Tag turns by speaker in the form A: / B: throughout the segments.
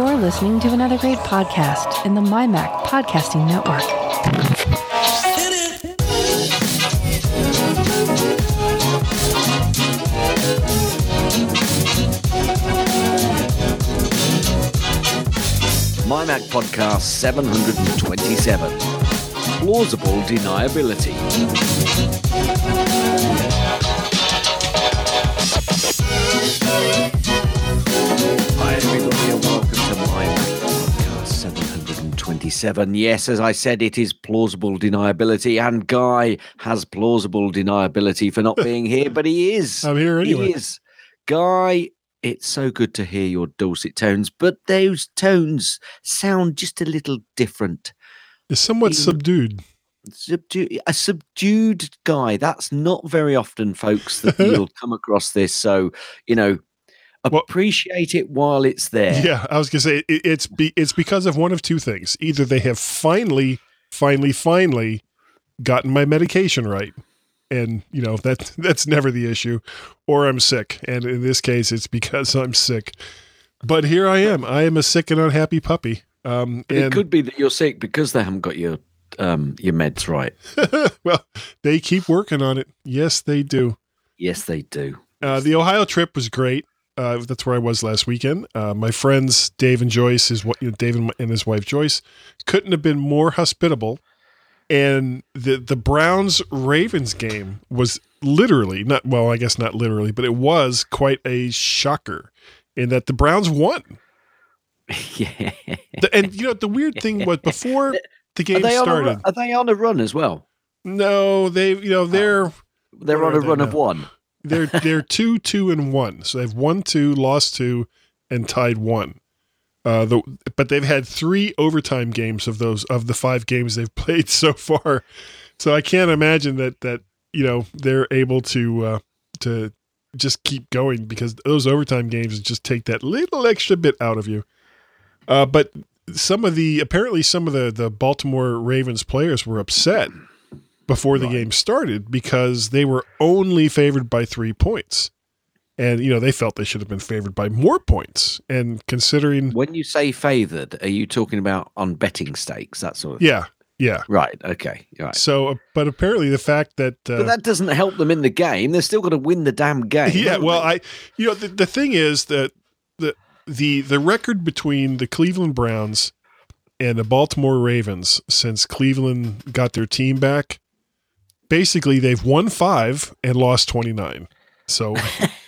A: You're listening to another great podcast in the MyMac Podcasting Network.
B: MyMac Podcast 727 Plausible Deniability. 727. Yes, as I said, it is plausible deniability, and Guy has plausible deniability for not being here, but he is.
C: I'm here anyway.
B: He is. Guy, it's so good to hear your dulcet tones, but those tones sound just a little different.
C: It's somewhat subdued.
B: Subdu- a subdued guy. That's not very often, folks, that you'll come across this. So, you know,
C: Well-
B: appreciate it while it's there.
C: Yeah, I was gonna say it, it's be, it's because of one of two things. Either they have finally, finally, finally gotten my medication right, and you know that that's never the issue, or I'm sick, and in this case, it's because I'm sick. But here I am. I am a sick and unhappy puppy. Um, and
B: it could be that you're sick because they haven't got your um your meds right.
C: well, they keep working on it. Yes, they do.
B: Yes, they do.
C: Uh, the Ohio trip was great. Uh, that's where I was last weekend. Uh, my friends Dave and Joyce, his wa- you know, Dave and his wife Joyce, couldn't have been more hospitable. And the the Browns Ravens game was literally not well, I guess not literally, but it was quite a shocker in that the Browns won.
B: yeah.
C: The- and you know the weird thing was before the
B: Are
C: game
B: they, on a,
C: started.
B: are they on a run as well?
C: No, they you know they're
B: They're on a
C: they
B: run of one.
C: They're they're two, two, and one. So they've won two, lost two, and tied one. Uh, the but they've had three overtime games of those of the five games they've played so far. So I can't imagine that that you know they're able to uh, to just keep going because those overtime games just take that little extra bit out of you. Uh, but some of the apparently some of the the Baltimore Ravens players were upset before the
B: Right.
C: game started because they were only favored by three points. And, you know, they felt they should have been favored by more points. And considering,
B: When you say favoured, are you talking about on betting stakes, that sort of
C: yeah, yeah.
B: Right, okay. Right.
C: So, uh, but apparently the fact that, uh,
B: But that doesn't help them in the game. They're still got to win the damn game.
C: yeah, well,
B: they?
C: I, you know, the, the thing is that the, the, the record between the Cleveland Browns and the Baltimore Ravens since Cleveland got their team back, basically they've won five and lost 29. So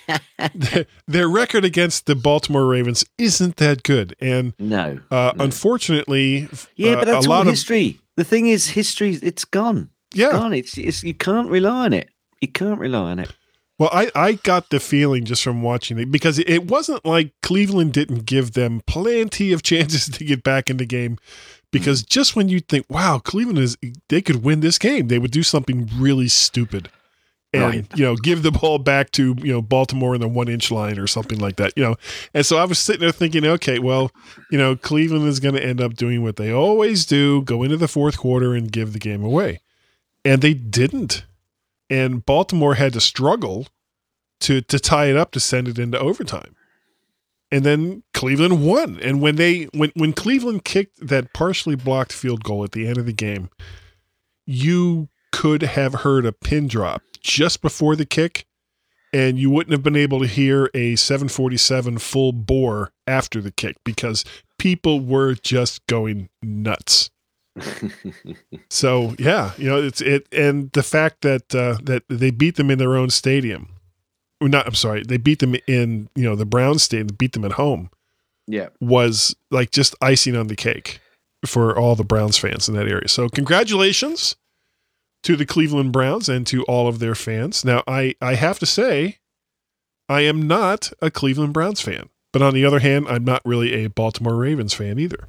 C: their, record against the Baltimore Ravens isn't that good. And
B: no.
C: uh,
B: No.
C: unfortunately,
B: Yeah,
C: uh,
B: but that's
C: a
B: all
C: lot of
B: history. The thing is, history. It's gone.
C: yeah.
B: Gone. It's, it's you can't rely on it. You can't rely on it.
C: Well, I, I got the feeling just from watching it because it wasn't like Cleveland didn't give them plenty of chances to get back in the game. Because mm. just when you think, wow, Cleveland is, they could win this game, they would do something really stupid. And,
B: Right.
C: you know, give the ball back to, you know, Baltimore in the one inch line or something like that, you know. And so I was sitting there thinking, okay, well, you know, Cleveland is going to end up doing what they always do go into the fourth quarter and give the game away. And they didn't and Baltimore had to struggle to to tie it up to send it into overtime. And then Cleveland won. And when they when when Cleveland kicked that partially blocked field goal at the end of the game, you could have heard a pin drop just before the kick and you wouldn't have been able to hear a 747 full bore after the kick because people were just going nuts. So yeah, you know it's it, and the fact that uh, that they beat them in their own stadium. Not, I'm sorry, they beat them in you know the Browns stadium, beat them at home
B: Yeah.
C: was like just icing on the cake for all the Browns fans in that area. So congratulations to the Cleveland Browns and to all of their fans. Now I I have to say, I am not a Cleveland Browns fan, but on the other hand, I'm not really a Baltimore Ravens fan either.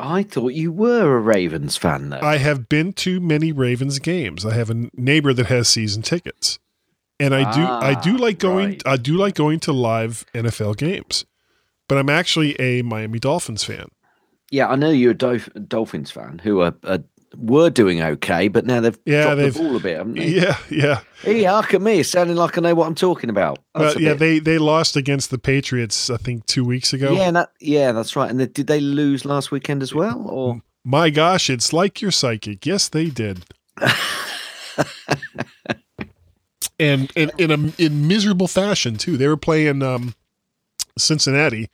B: I thought you were a Ravens fan, though.
C: I have been to many Ravens games. I have a neighbor that has season tickets. And I do I do
B: Ah,
C: like going
B: right.
C: I do like going to live NFL games. But I'm actually a Miami Dolphins fan.
B: yeah, I know you're a Dolph- Dolphins fan who are, are were doing okay, but now they've
C: Yeah,
B: dropped
C: they've-
B: the ball a bit, haven't they?
C: Yeah, yeah.
B: Hey, hark at me, sounding like I know what I'm talking about.
C: Well, yeah,
B: bit-
C: they they lost against the Patriots, I think, two weeks ago.
B: yeah, that, yeah, that's right. And they, did they lose last weekend as well? Or
C: My gosh, it's like you're psychic. Yes, they did. and and in a in miserable fashion too. They were playing um, Cincinnati,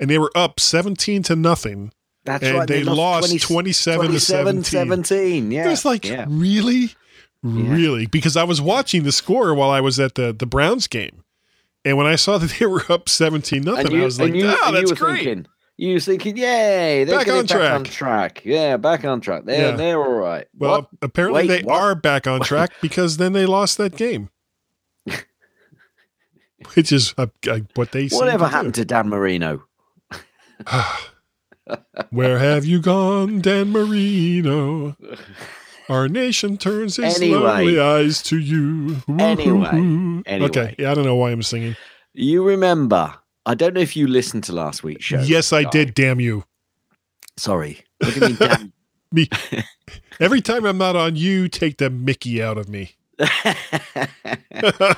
C: and they were up seventeen to nothing,
B: that's
C: and
B: right.
C: they, lost
B: 20
C: twenty-seven to seventeen.
B: 17. Yeah.
C: It was like
B: yeah.
C: really, really because I was watching the score while I was at the the Browns game, and when I saw that they were up seventeen nothing, I was like,
B: you,
C: "Ah,
B: and you
C: that's great."
B: thinking, you were thinking, yay, they're
C: Back on
B: back
C: track.
B: on track. Yeah, back on track. They're,
C: Yeah.
B: they're all right.
C: Well,
B: What?
C: apparently
B: Wait,
C: they
B: what?
C: are back on track because then they lost that game. Which is uh, uh, what they
B: Whatever
C: to do.
B: happened to Dan Marino?
C: Where have you gone, Dan Marino? Our nation turns its
B: Anyway.
C: lonely eyes to you.
B: Anyway. Anyway.
C: Okay, yeah, I don't know why I'm singing.
B: You remember, I don't know if you listened to last week's show.
C: yes, I did. Damn you!
B: Sorry. What do you mean, Dan?
C: Me. Every time I'm not on, you take the Mickey out of me.
B: I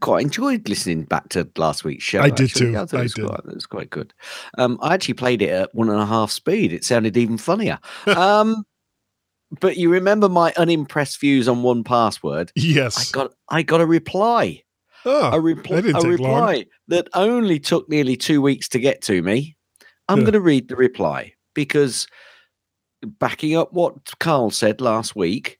B: quite enjoyed listening back to last week's show.
C: I did
B: actually.
C: too.
B: I thought
C: I
B: it was,
C: did.
B: Quite, it was quite good. Um, I actually played it at one and a half speed. It sounded even funnier. Um, but you remember my unimpressed views on 1Password? Yes. I got I got a reply.
C: oh,
B: A, reply.
C: that didn't
B: a
C: take long.
B: reply that only took nearly two weeks to get to me. I'm
C: Yeah.
B: going to read the reply because backing up what Carl said last week,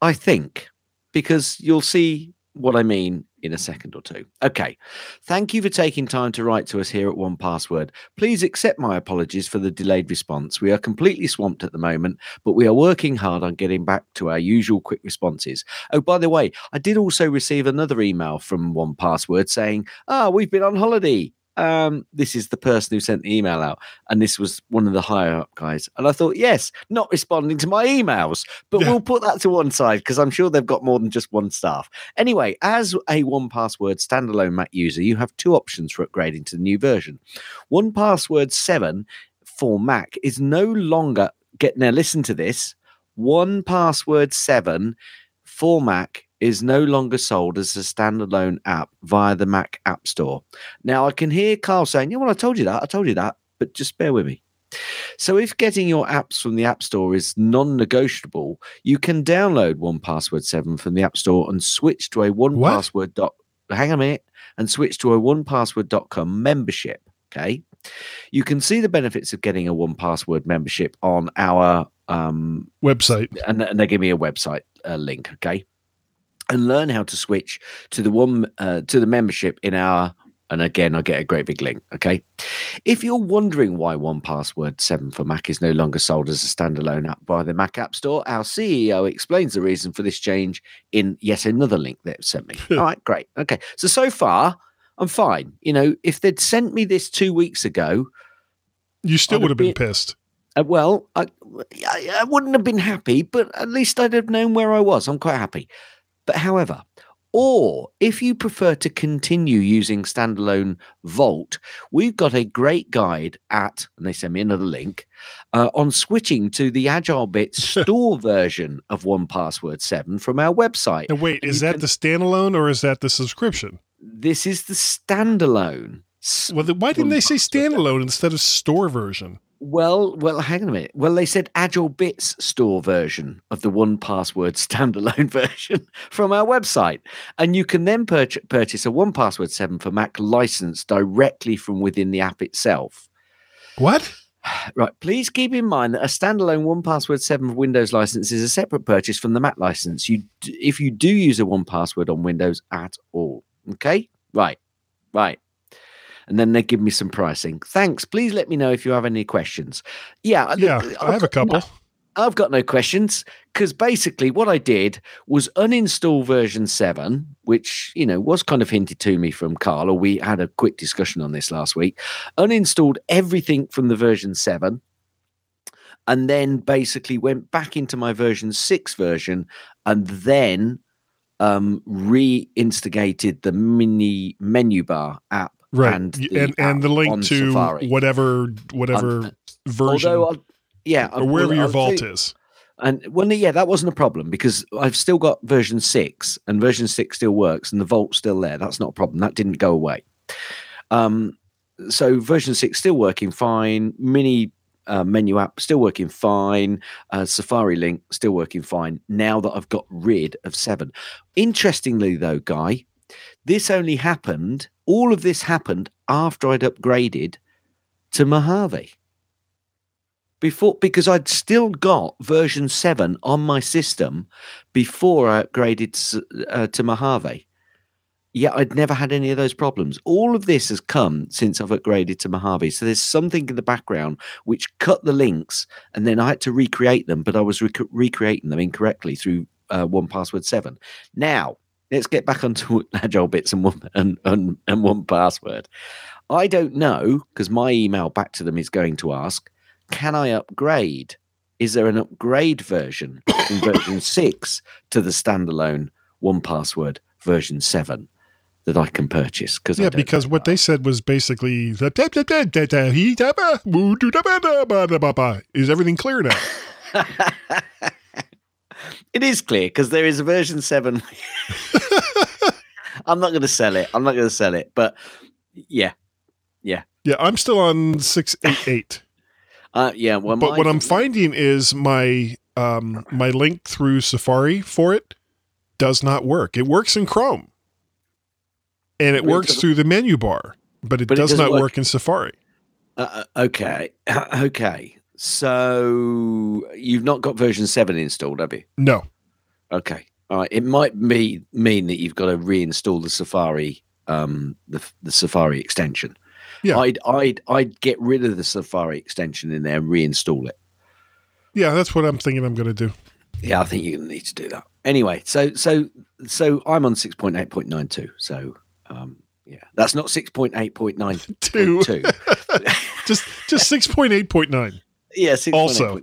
B: I think, because you'll see what I mean in a second or two. Okay. Thank you for taking time to write to us here at 1Password. Please accept my apologies for the delayed response. We are completely swamped at the moment, but we are working hard on getting back to our usual quick responses. Oh, by the way, I did also receive another email from 1Password saying, "Ah, we've been on holiday." Um, this is the person who sent the email out, and this was one of the higher up guys. And I thought, yes, not responding to my emails, but
C: Yeah.
B: we'll put that to one side because I'm sure they've got more than just one staff. Anyway, as a 1Password standalone Mac user, you have two options for upgrading to the new version. 1Password 7 for Mac is no longer get now listen to this. 1Password 7 for Mac is no longer sold as a standalone app via the Mac App Store. Now I can hear Carl saying, "Yeah, well, I told you that. I told you that." But just bear with me. So if getting your apps from the App Store is non-negotiable, you can download 1Password 7 from the App Store and switch to a 1Password. dot hang on a minute and switch to a 1Password.com membership. Okay. You can see the benefits of getting a 1Password membership on our um
C: Website.
B: and, and they give me a website uh, link, okay, and learn how to switch to the one uh, to the membership in our. And again, I get a great big link. Okay, if you're wondering why 1Password Seven for Mac is no longer sold as a standalone app by the Mac App Store, our CEO explains the reason for this change in yet another link they've sent me. All right, great. Okay, so so far I'm fine. You know, if they'd sent me this two weeks ago,
C: You still
B: I'd
C: would have been
B: be-
C: pissed.
B: uh, well, I, I, I wouldn't have been happy, but at least I'd have known where I was. I'm quite happy. But however, or if you prefer to continue using standalone Vault, we've got a great guide at, and they send me another link, uh, on switching to the Agile Bit store version of 1Password 7 from our website.
C: And wait,
B: And
C: is that
B: can-
C: the standalone or is that the subscription?
B: This is the standalone.
C: Well, then why didn't they say standalone instead of store version?
B: Well, well, hang on a minute. Well, they said AgileBits store version of the 1Password standalone version from our website. And you can then purch- purchase a 1Password 7 for Mac license directly from within the app itself.
C: What?
B: Right. Please keep in mind that a standalone 1Password 7 Windows license is a separate purchase from the Mac license. You d- if you do use a 1Password on Windows at all. Okay? Right. Right. And then they give me some pricing. Thanks. Please let me know if you have any questions. Yeah. uh,
C: Yeah,
B: look,
C: I
B: I've
C: a
B: got- no,
C: couple.
B: I've got no questions because basically what I did was uninstall version 7, which, you know, was kind of hinted to me from Carl, or we had a quick discussion on this last week. Uninstalled everything from the version 7 and then basically went back into my version 6 version and then um, reinstigated the mini menu bar app
C: Right.
B: and the,
C: and and the link to
B: Safari.
C: whatever whatever
B: Um,
C: version
B: Although, I- yeah,
C: or wherever
B: well,
C: your
B: I'll
C: vault
B: tell
C: is.
B: And well, yeah, that wasn't a problem because I've still got version six, and version six still works, and the vault's still there. That's not a problem. That didn't go away. Um, so version six still working fine. Mini uh, menu app still working fine. Uh, Safari link still working fine. Now that I've got rid of seven. Interestingly, though, Guy, this only happened. All of this happened after I'd upgraded to Mojave before because I'd still got version 7 on my system before I upgraded uh, to Mojave. Yet I'd never had any of those problems. All of this has come since I've upgraded to Mojave. So there's something in the background which cut the links and then I had to recreate them, but I was rec- recreating them incorrectly through uh, 1Password 7. Now, let's get back onto AgileBits and one, and, and, and 1Password. I don't know because my email back to them is going to ask can I upgrade? Is there an upgrade version in version six to the standalone 1Password version seven that I can purchase? Because
C: yeah, because what they said was basically is everything clear now?
B: it is clear because there is a version seven. I'm not going to sell it. I'm not going to sell it, but yeah, yeah,
C: yeah. I'm still on six eight eight.
B: Uh, yeah, well,
C: but what I'm finding is my um, my link through Safari for it does not work. It works in Chrome, and it works through the menu bar, but it but does it not work. work. in Safari.
B: Uh, uh okay, okay. So you've not got version seven installed, have you?
C: No.
B: Okay. All right. It might be mean that you've got to reinstall the Safari, um, the the Safari extension. Yeah. I'd I'd I'd get rid of the Safari extension in there and reinstall it.
C: Yeah, that's what I'm thinking I'm going to do.
B: Yeah, I think you're going to need to do that. Anyway, so so so I'm on 6.8.92. So um yeah, that's not 6.8.92.
C: just just 6.8.9.
B: Yeah, 6.
C: also.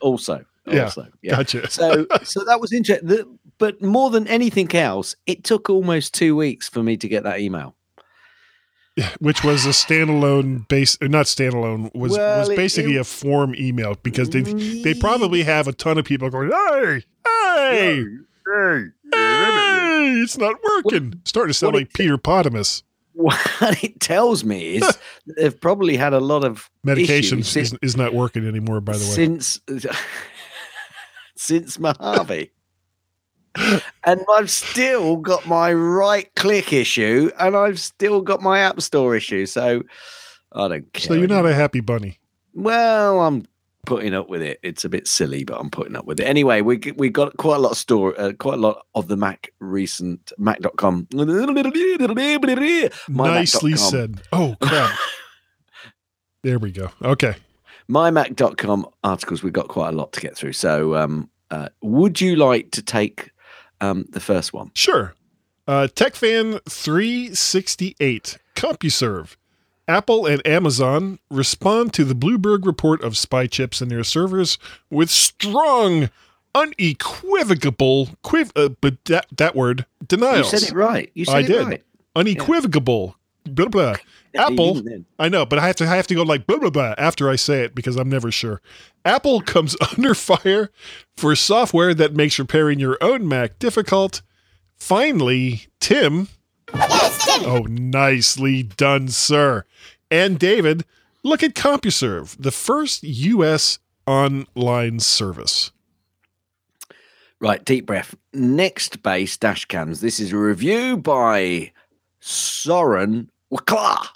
B: Also.
C: Yeah, also, yeah. Gotcha.
B: so so that was interesting. But more than anything else, it took almost two weeks for me to get that email
C: which was a standalone base uh, not standalone was well, was basically it, it, a form email because they they probably have a ton of people going hey hey hey, hey it's not working what, starting to sound like Peter Potamus
B: what it tells me is they've probably had a lot of
C: medication is, is not working anymore by the way
B: since since Mojave and I've still got my right click issue and I've still got my App Store issue. So I don't care.
C: So you're not a happy bunny.
B: Well, I'm putting up with it. It's a bit silly, but I'm putting up with it. Anyway, we we got quite a lot of store, uh, quite a lot of the Mac recent Mac.com.
C: Nicely Mac. said. Oh crap. there we go. Okay.
B: MyMac.com articles. We got quite a lot to get through. So, um, uh, would you like to take um, the first one?
C: Sure. Uh, TechFan 368, CompuServe. Apple and Amazon respond to the Bloomberg report of spy chips in their servers with strong, unequivocal, quiv- uh, but that, that word, denials.
B: You said it right. You said
C: I
B: it
C: did.
B: right.
C: Unequivocal. Yeah. Blah, blah. Apple, I know, but I have to I have to go like blah blah blah after I say it because I'm never sure. Apple comes under fire for software that makes repairing your own Mac difficult. Finally, Tim.
D: Yes, Tim.
C: Oh, nicely done, sir. And David, look at CompuServe, the first U.S. online service.
B: Right, deep breath. Nextbase dash cams. This is a review by Soren Wakla.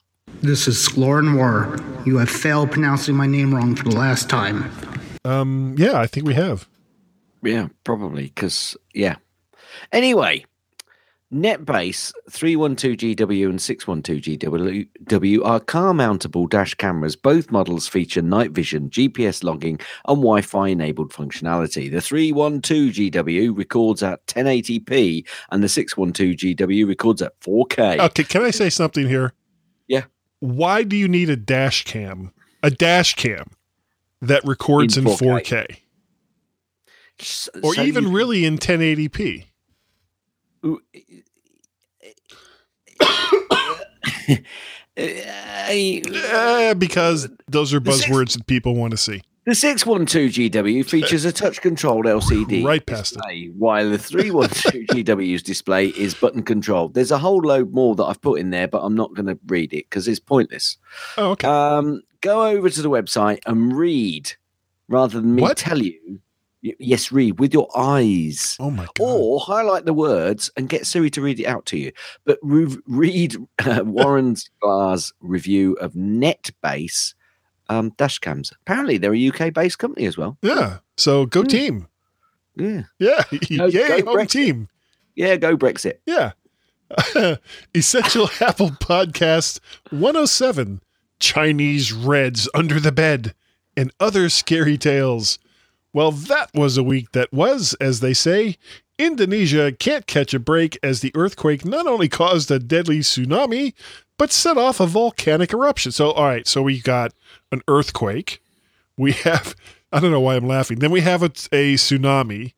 E: This is Sklor War. You have failed pronouncing my name wrong for the last time.
C: Um, yeah, I think we have.
B: Yeah, probably because yeah. Anyway, Nextbase 312GW and 612GW are car mountable dash cameras. Both models feature night vision, GPS logging, and Wi Fi enabled functionality. The 312GW records at 1080p and the 612GW records at 4K.
C: Okay, can I say something here?
B: Yeah
C: why do you need a dash cam, a dash cam that records in 4K, in 4K? or so even you, really in 1080p? Uh, because those are buzzwords that people want to see.
B: The 612 GW features a touch controlled LCD
C: Right past it.
B: while the 312 GW's display is button controlled. There's a whole load more that I've put in there, but I'm not going to read it because it's pointless.
C: Oh, okay.
B: Um, go over to the website and read rather than me
C: What?
B: tell you. Yes, read with your eyes.
C: oh my god.
B: Or highlight the words and get Siri to read it out to you. But re- read uh, Warren review of Nextbase um, dash cams. Apparently, they're a UK based company as well.
C: yeah. So go
B: Hmm.
C: team.
B: Yeah.
C: Yeah.
B: Go-
C: Yay, home
B: Brexit.
C: team.
B: Yeah, go Brexit.
C: Yeah. Essential Apple Podcast 107 Chinese Reds Under the Bed and Other Scary Tales. Well, that was a week that was, as they say. Indonesia can't catch a break as the earthquake not only caused a deadly tsunami, but set off a volcanic eruption. So, all right, so we got an earthquake. We have, I don't know why I'm laughing. Then we have a, a tsunami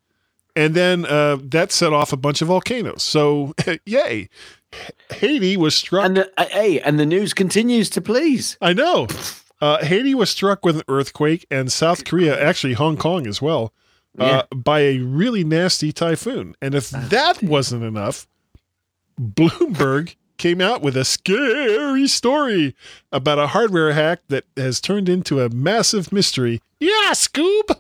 C: and then uh, that set off a bunch of volcanoes. So, yay! Haiti was struck.
B: And the, uh, hey, and the news continues to please.
C: I know. Uh, Haiti was struck with an earthquake, and South Korea, actually Hong Kong as well, uh, by a really nasty typhoon. And if that wasn't enough, Bloomberg came out with a scary story about a hardware hack that has turned into a massive mystery. Yeah, Scoob!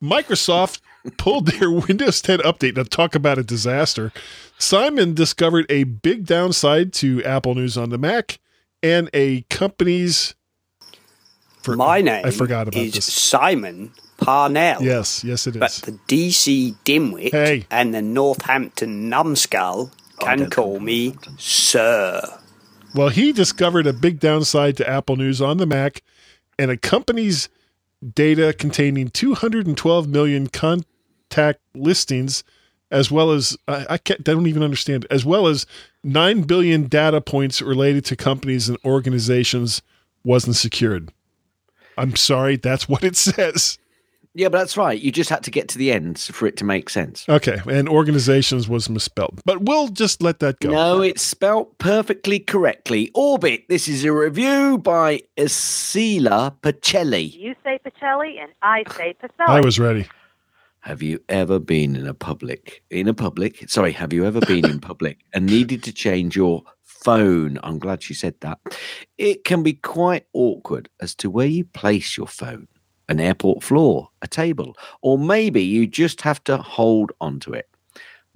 C: Microsoft pulled their Windows 10 update. Now, talk about a disaster. Simon discovered a big downside to Apple News on the Mac and a company's. For-
D: My name
C: I forgot about
D: is
C: this.
D: Simon Parnell.
C: Yes, yes, it is.
D: But the DC dimwit
C: Hey.
D: and the Northampton numbskull can
B: don't
D: call me Sir.
C: Well, he discovered a big downside to Apple News on the Mac and a company's data containing 212 million contact listings, as well as I, I can't, I don't even understand, as well as 9 billion data points related to companies and organizations wasn't secured. I'm sorry, that's what it says.
B: Yeah, but that's right. You just had to get to the end for it to make sense.
C: Okay, and organizations was misspelled, but we'll just let that go.
B: No, it's spelt perfectly correctly. Orbit. This is a review by Asila Pacelli.
F: You say Pacelli and I say Pacelli.
C: I was ready.
B: Have you ever been in a public in a public? Sorry, have you ever been in public and needed to change your phone? I'm glad she said that. It can be quite awkward as to where you place your phone. An airport floor, a table, or maybe you just have to hold onto it.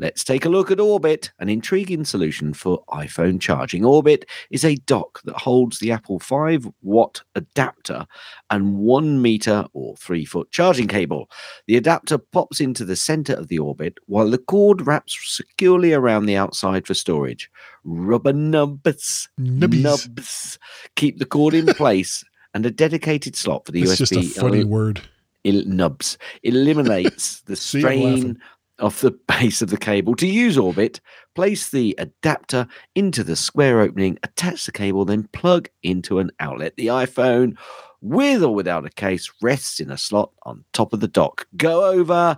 B: Let's take a look at Orbit, an intriguing solution for iPhone charging. Orbit is a dock that holds the Apple 5 watt adapter and 1 meter or 3 foot charging cable. The adapter pops into the center of the orbit while the cord wraps securely around the outside for storage. Rubber nubs,
C: Nubbies.
B: nubs keep the cord in place, and a dedicated slot for the
C: It's
B: USB
C: just a funny
B: el-
C: word.
B: el- nubs eliminates the strain of the base of the cable. To use Orbit, place the adapter into the square opening, attach the cable, then plug into an outlet. The iPhone, with or without a case, rests in a slot on top of the dock. Go over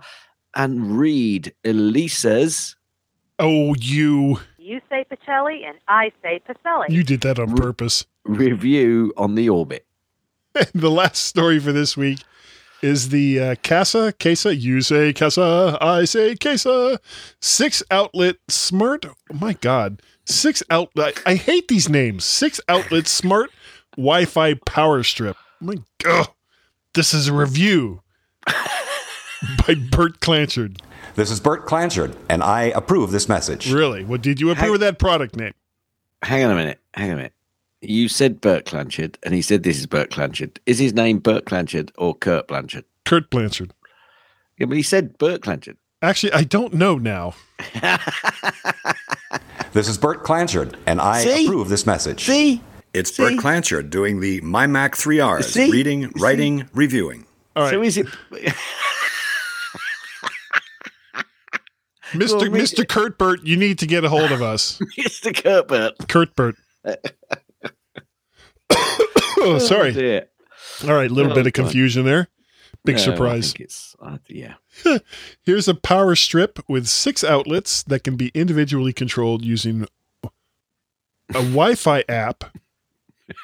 B: and read Elisa's.
C: Oh, you.
F: You say Pacelli and I say Pacelli.
C: You did that on purpose.
B: Review on the Orbit.
C: the last story for this week is the uh, Kasa, Kasa, you say Kasa, I say Kasa, six outlet smart. Oh my God. Six outlet. I hate these names. Six outlet smart Wi Fi power strip. My God. This is a review by Bert Clanchard.
G: This is Bert Clanchard, and I approve this message.
C: Really? What did you approve of that product name?
B: Hang on a minute. Hang on a minute. You said Bert Clanchard, and he said this is Bert Clanchard. Is his name Bert Clanchard or Kurt Blanchard?
C: Kurt Blanchard.
B: Yeah, but he said Bert Clanchard.
C: Actually, I don't know now.
G: This is Bert Clanchard, and I
B: See?
G: approve this message.
B: See?
H: It's
B: See?
H: Bert Clanchard doing the My Mac 3 R's
B: See?
H: reading, writing, reviewing.
C: All right.
B: So is it?
C: Mr.
B: well,
C: Mr. Kurt Burt, you need to get a hold of us.
B: Mr. Kurt Bert.
C: Oh, sorry.
B: dear.
C: All right, little
B: Oh,
C: bit of confusion there. Big
B: No,
C: surprise.
B: uh, yeah.
C: Here's a power strip with six outlets that can be individually controlled using a Wi Fi app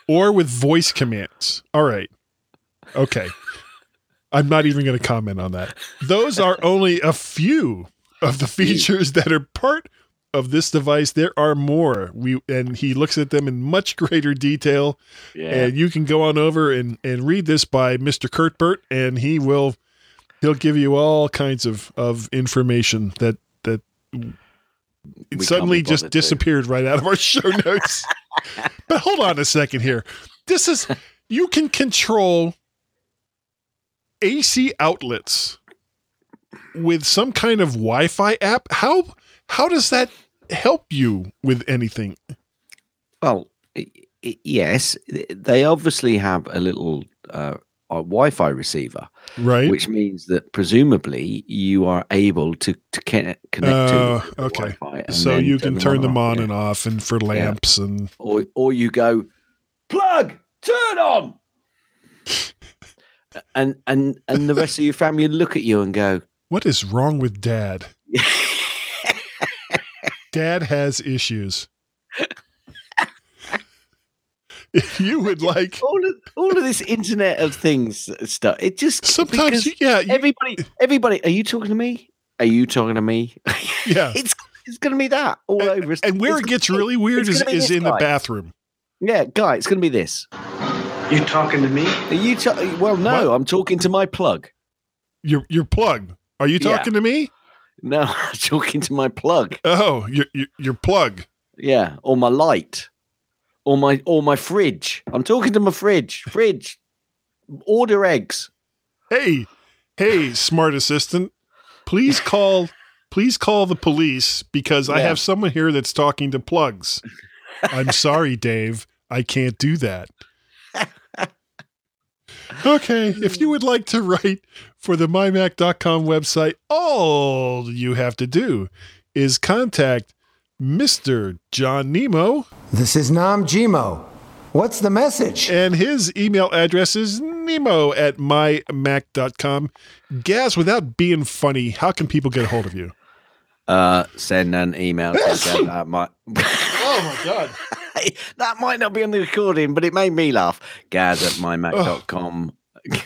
C: or with voice commands. All right. Okay. I'm not even going to comment on that. Those are only a few of the features that are part of this device. There are more. We and he looks at them in much greater detail.
B: Yeah.
C: And you can go on over and and read this by Mr. Kurtbert, and he will he'll give you all kinds of of information that that it suddenly just disappeared right out of our show notes. but hold on a second here. This is you can control AC outlets with some kind of Wi-Fi app. How how does that help you with anything?
B: Well, yes, they obviously have a little uh, a Wi-Fi receiver,
C: Right?
B: which means that presumably you are able to to connect, connect
C: Uh,
B: to
C: okay.
B: Wi-Fi and
C: so you can turn them on
B: yeah.
C: and off and for lamps and
B: or or you go plug turn on, and and and the rest of your family look at you and go,
C: what is wrong with dad? Dad has issues. if you would like
B: all of all of this Internet of Things stuff. It just
C: sometimes
B: because
C: yeah, you-
B: everybody everybody. Are you talking to me? Are you talking to me?
C: yeah.
B: it's it's going to be that all over.
C: And where
B: it's
C: it
B: gonna
C: gets
B: be-
C: really weird is, is
B: this
C: in the bathroom.
B: Yeah, guy, it's going to be this.
E: You talking to me?
B: Are you? ta- well, no, I'm talking to my plug.
C: Your your plug. Are you
B: Yeah.
C: talking to me?
B: No, I'm talking to my plug.
C: Oh, your your, your plug.
B: Yeah, or my light, or my or my fridge. I'm talking to my fridge. Fridge. Order eggs.
C: Hey, hey, smart assistant. Please call please call the police because I have someone here that's talking to plugs. I'm sorry, Dave. I can't do that. Okay, if you would like to write for the mymac.com website, all you have to do is contact Mr. John Nemo,
I: This is Nam Jimo. What's the message?
C: and his email address is nemo at mymac.com. Gaz, without being funny, how can people get a hold of you?
B: Uh, send an email. to Gaz at my-
C: Oh my God.
B: That might not be on the recording, but it made me laugh. Gaz at mymac.com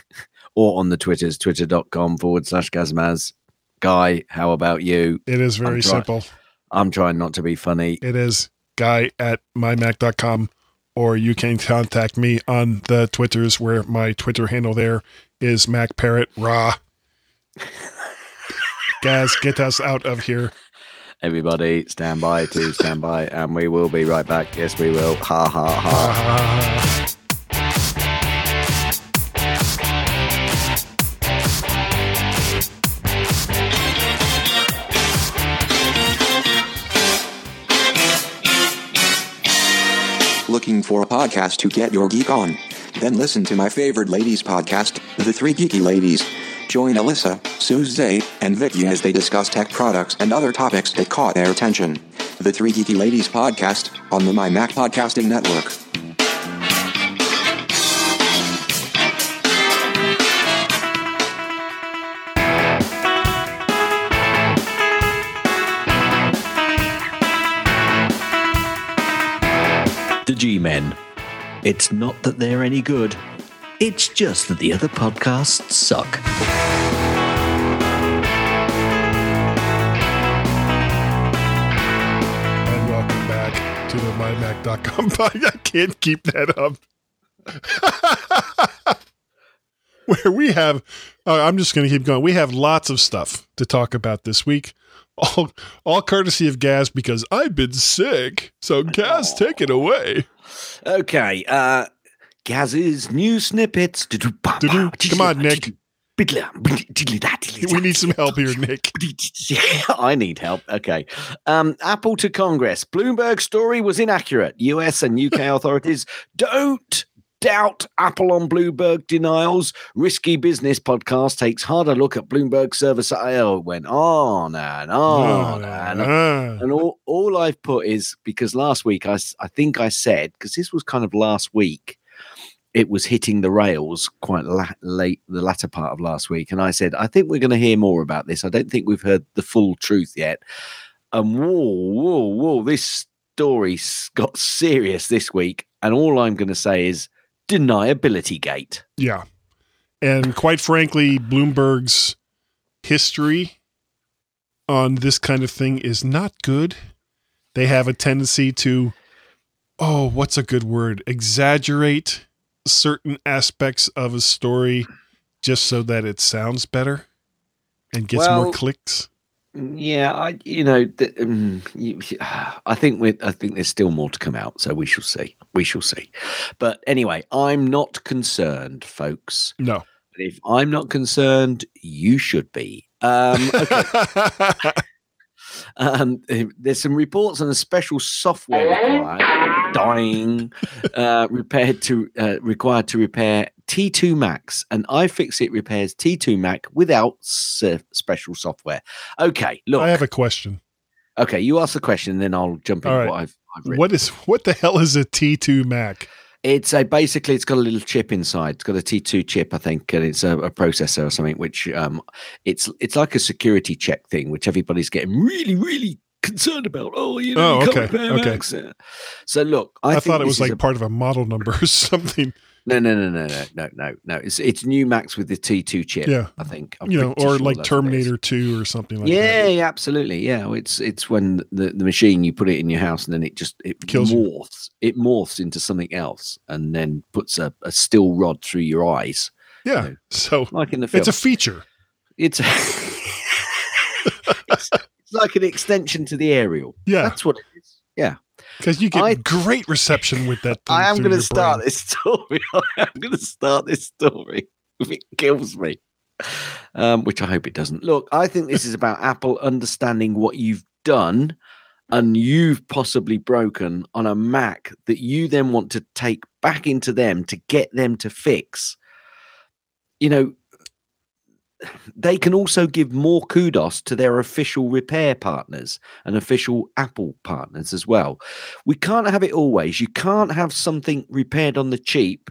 B: or on the Twitters, twitter.com forward slash Gazmaz. Guy, how about you?
C: It is very
B: I'm try-
C: simple.
B: I'm trying not to be funny.
C: It is guy at mymac.com, or you can contact me on the Twitters where my Twitter handle there is MacParrot Raw. Guys, get us out of here.
B: Everybody, stand by to stand by, and we will be right back. Yes, we will. Ha ha ha.
J: Looking for a podcast to get your geek on? Then listen to my favorite ladies podcast, The Three Geeky Ladies. Join Alyssa, Suze, and Vicky as they discuss tech products and other topics that caught their attention. The Three Geeky Ladies podcast on the My Mac Podcasting Network.
B: G Men. It's not that they're any good, it's just that the other podcasts suck.
C: And welcome back to the mymac.com. I can't keep that up. Where we have, uh, I'm just going to keep going. We have lots of stuff to talk about this week. All, all courtesy of Gaz because I've been sick. So, Gaz, take it away.
B: Okay, uh, Gaz's new snippets.
C: Come on, Nick. We need some help here, Nick.
B: I need help. Okay. Um, Apple to Congress. Bloomberg story was inaccurate. US and UK authorities don't doubt Apple on Bloomberg denials. Risky Business podcast takes harder look at Bloomberg service. I went on and on and on.
C: Ah.
B: And all, all I've put is because last week I, I think I said, because this was kind of last week, it was hitting the rails quite la- late, the latter part of last week. And I said, I think we're going to hear more about this. I don't think we've heard the full truth yet. And whoa, whoa, whoa, this story got serious this week. And all I'm going to say is deniability gate.
C: Yeah. And quite frankly, Bloomberg's history on this kind of thing is not good. They have a tendency to, oh, what's a good word? Exaggerate certain aspects of a story just so that it sounds better and gets more clicks.
B: Yeah, I you know th- um, you- I think we I think there's still more to come out, so we shall see. We shall see. But anyway, I'm not concerned, folks.
C: No.
B: But if I'm not concerned, you should be. Um, okay. um, there's some reports on a special software required, dying, uh, repaired to uh, required to repair T2 Macs, and iFixit repairs T2 Mac without s- special software. Okay, look.
C: I have a question.
B: Okay, you ask the question, then I'll jump in
C: right.
B: what I've, I've written.
C: What is what the hell is a T2 Mac?
B: It's a basically it's got a little chip inside. It's got a T2 chip, I think, and it's a, a processor or something. Which um, it's it's like a security check thing, which everybody's getting really really concerned about. Oh, you know,
C: Oh,
B: you can't
C: okay, okay.
B: Uh, So look, I,
C: I,
B: think
C: thought it was like
B: a-
C: part of a model number or something.
B: No, no, no, no, no, no, no, no. It's it's new Macs with the T2 chip.
C: Yeah.
B: I think. I'm
C: you know, or
B: sure
C: like
B: that's what it is.
C: Terminator 2 or something like
B: yeah,
C: that.
B: yeah, absolutely. Yeah, it's it's when the, the machine you put it in your house and then it just it
C: Kills you.
B: morphs. It morphs into something else and then puts a, a steel rod through your eyes.
C: Yeah. So
B: Like in the film.
C: it's a feature.
B: it's, it's it's like an extension to the aerial.
C: Yeah.
B: That's what it is. Yeah.
C: Because you get
B: I-
C: great reception with that thing.
B: I am going to start
C: brain.
B: this story. I am going to start this story if it kills me, um, which I hope it doesn't. Look, I think this is about Apple understanding what you've done and you've possibly broken on a Mac that you then want to take back into them to get them to fix. You know, they can also give more kudos to their official repair partners and official Apple partners as well. We can't have it always. You can't have something repaired on the cheap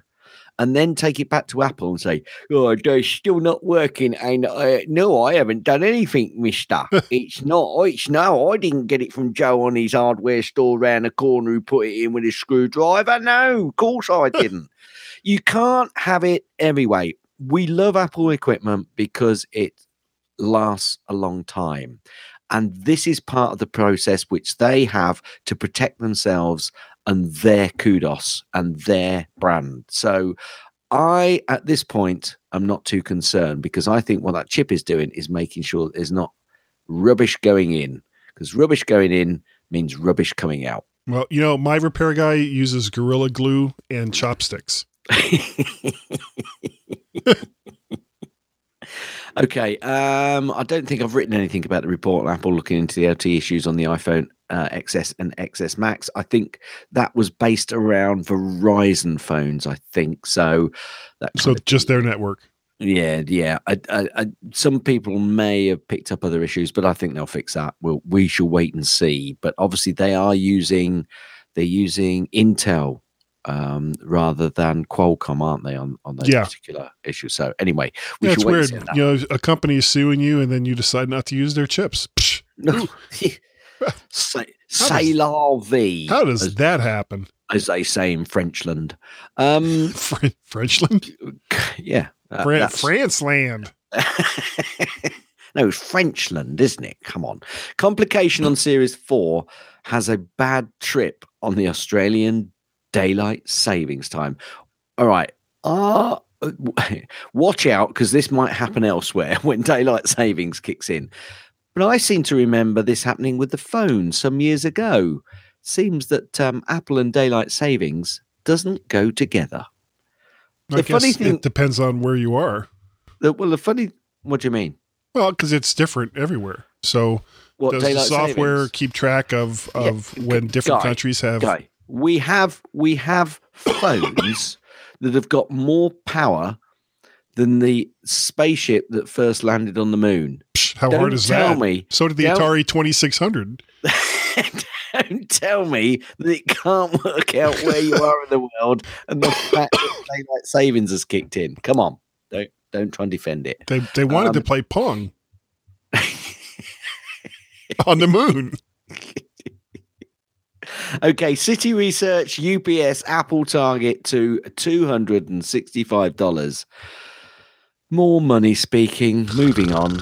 B: and then take it back to Apple and say, "Oh, they're still not working." And uh, no, I haven't done anything, Mister. it's not. It's no. I didn't get it from Joe on his hardware store round the corner who put it in with a screwdriver. No, of course I didn't. you can't have it every way. We love Apple equipment because it lasts a long time. And this is part of the process which they have to protect themselves and their kudos and their brand. So I, at this point, am not too concerned because I think what that chip is doing is making sure there's not rubbish going in because rubbish going in means rubbish coming out.
C: Well, you know, my repair guy uses Gorilla Glue and chopsticks.
B: Okay. Um, I don't think I've written anything about the report on Apple looking into the LT issues on the iPhone uh, XS and XS Max. I think that was based around Verizon phones. I think so. That
C: So just their network.
B: yeah, yeah. I, I, I, some people may have picked up other issues, but I think they'll fix that. We'll, we shall wait and see. But obviously, they are using they're using Intel um, rather than Qualcomm, aren't they, on on those
C: Yeah.
B: particular issues? So anyway, we
C: Yeah, it's weird.
B: see on that.
C: You know, a company is suing you and then you decide not to use their chips.
B: No. say,
C: How
B: say
C: does-
B: la vie.
C: how does
B: as,
C: that happen?
B: as they say in Frenchland. Um,
C: Fr- Frenchland?
B: yeah, uh,
C: Fran- France land.
B: no, it's Frenchland, isn't it? Come on. Complication on Series 4 has a bad trip on the Australian daylight savings time. All right. Uh, watch out because this might happen elsewhere when daylight savings kicks in. But I seem to remember this happening with the phone some years ago. Seems that um, Apple and daylight savings doesn't go together.
C: I
B: The funny thing-
C: it depends on where you are.
B: The- well, the funny, what do you mean?
C: Well, because it's different everywhere. So
B: What
C: does the software
B: savings?
C: keep track of
B: Yeah,
C: of when different
B: Guy,
C: countries have?
B: Guy, we have we have phones that have got more power than the spaceship that first landed on the moon.
C: Psh, how
B: Don't
C: hard is
B: tell
C: that?
B: me.
C: So did the
B: Don't-
C: Atari Twenty Six Hundred.
B: Don't tell me that it can't work out where you are in the world and the fact that daylight savings has kicked in. Come on, don't don't try and defend it.
C: They they wanted to
B: Um,
C: play Pong on the moon.
B: Okay, Citi Research, UPS, Apple target to $265. More money speaking. Moving on.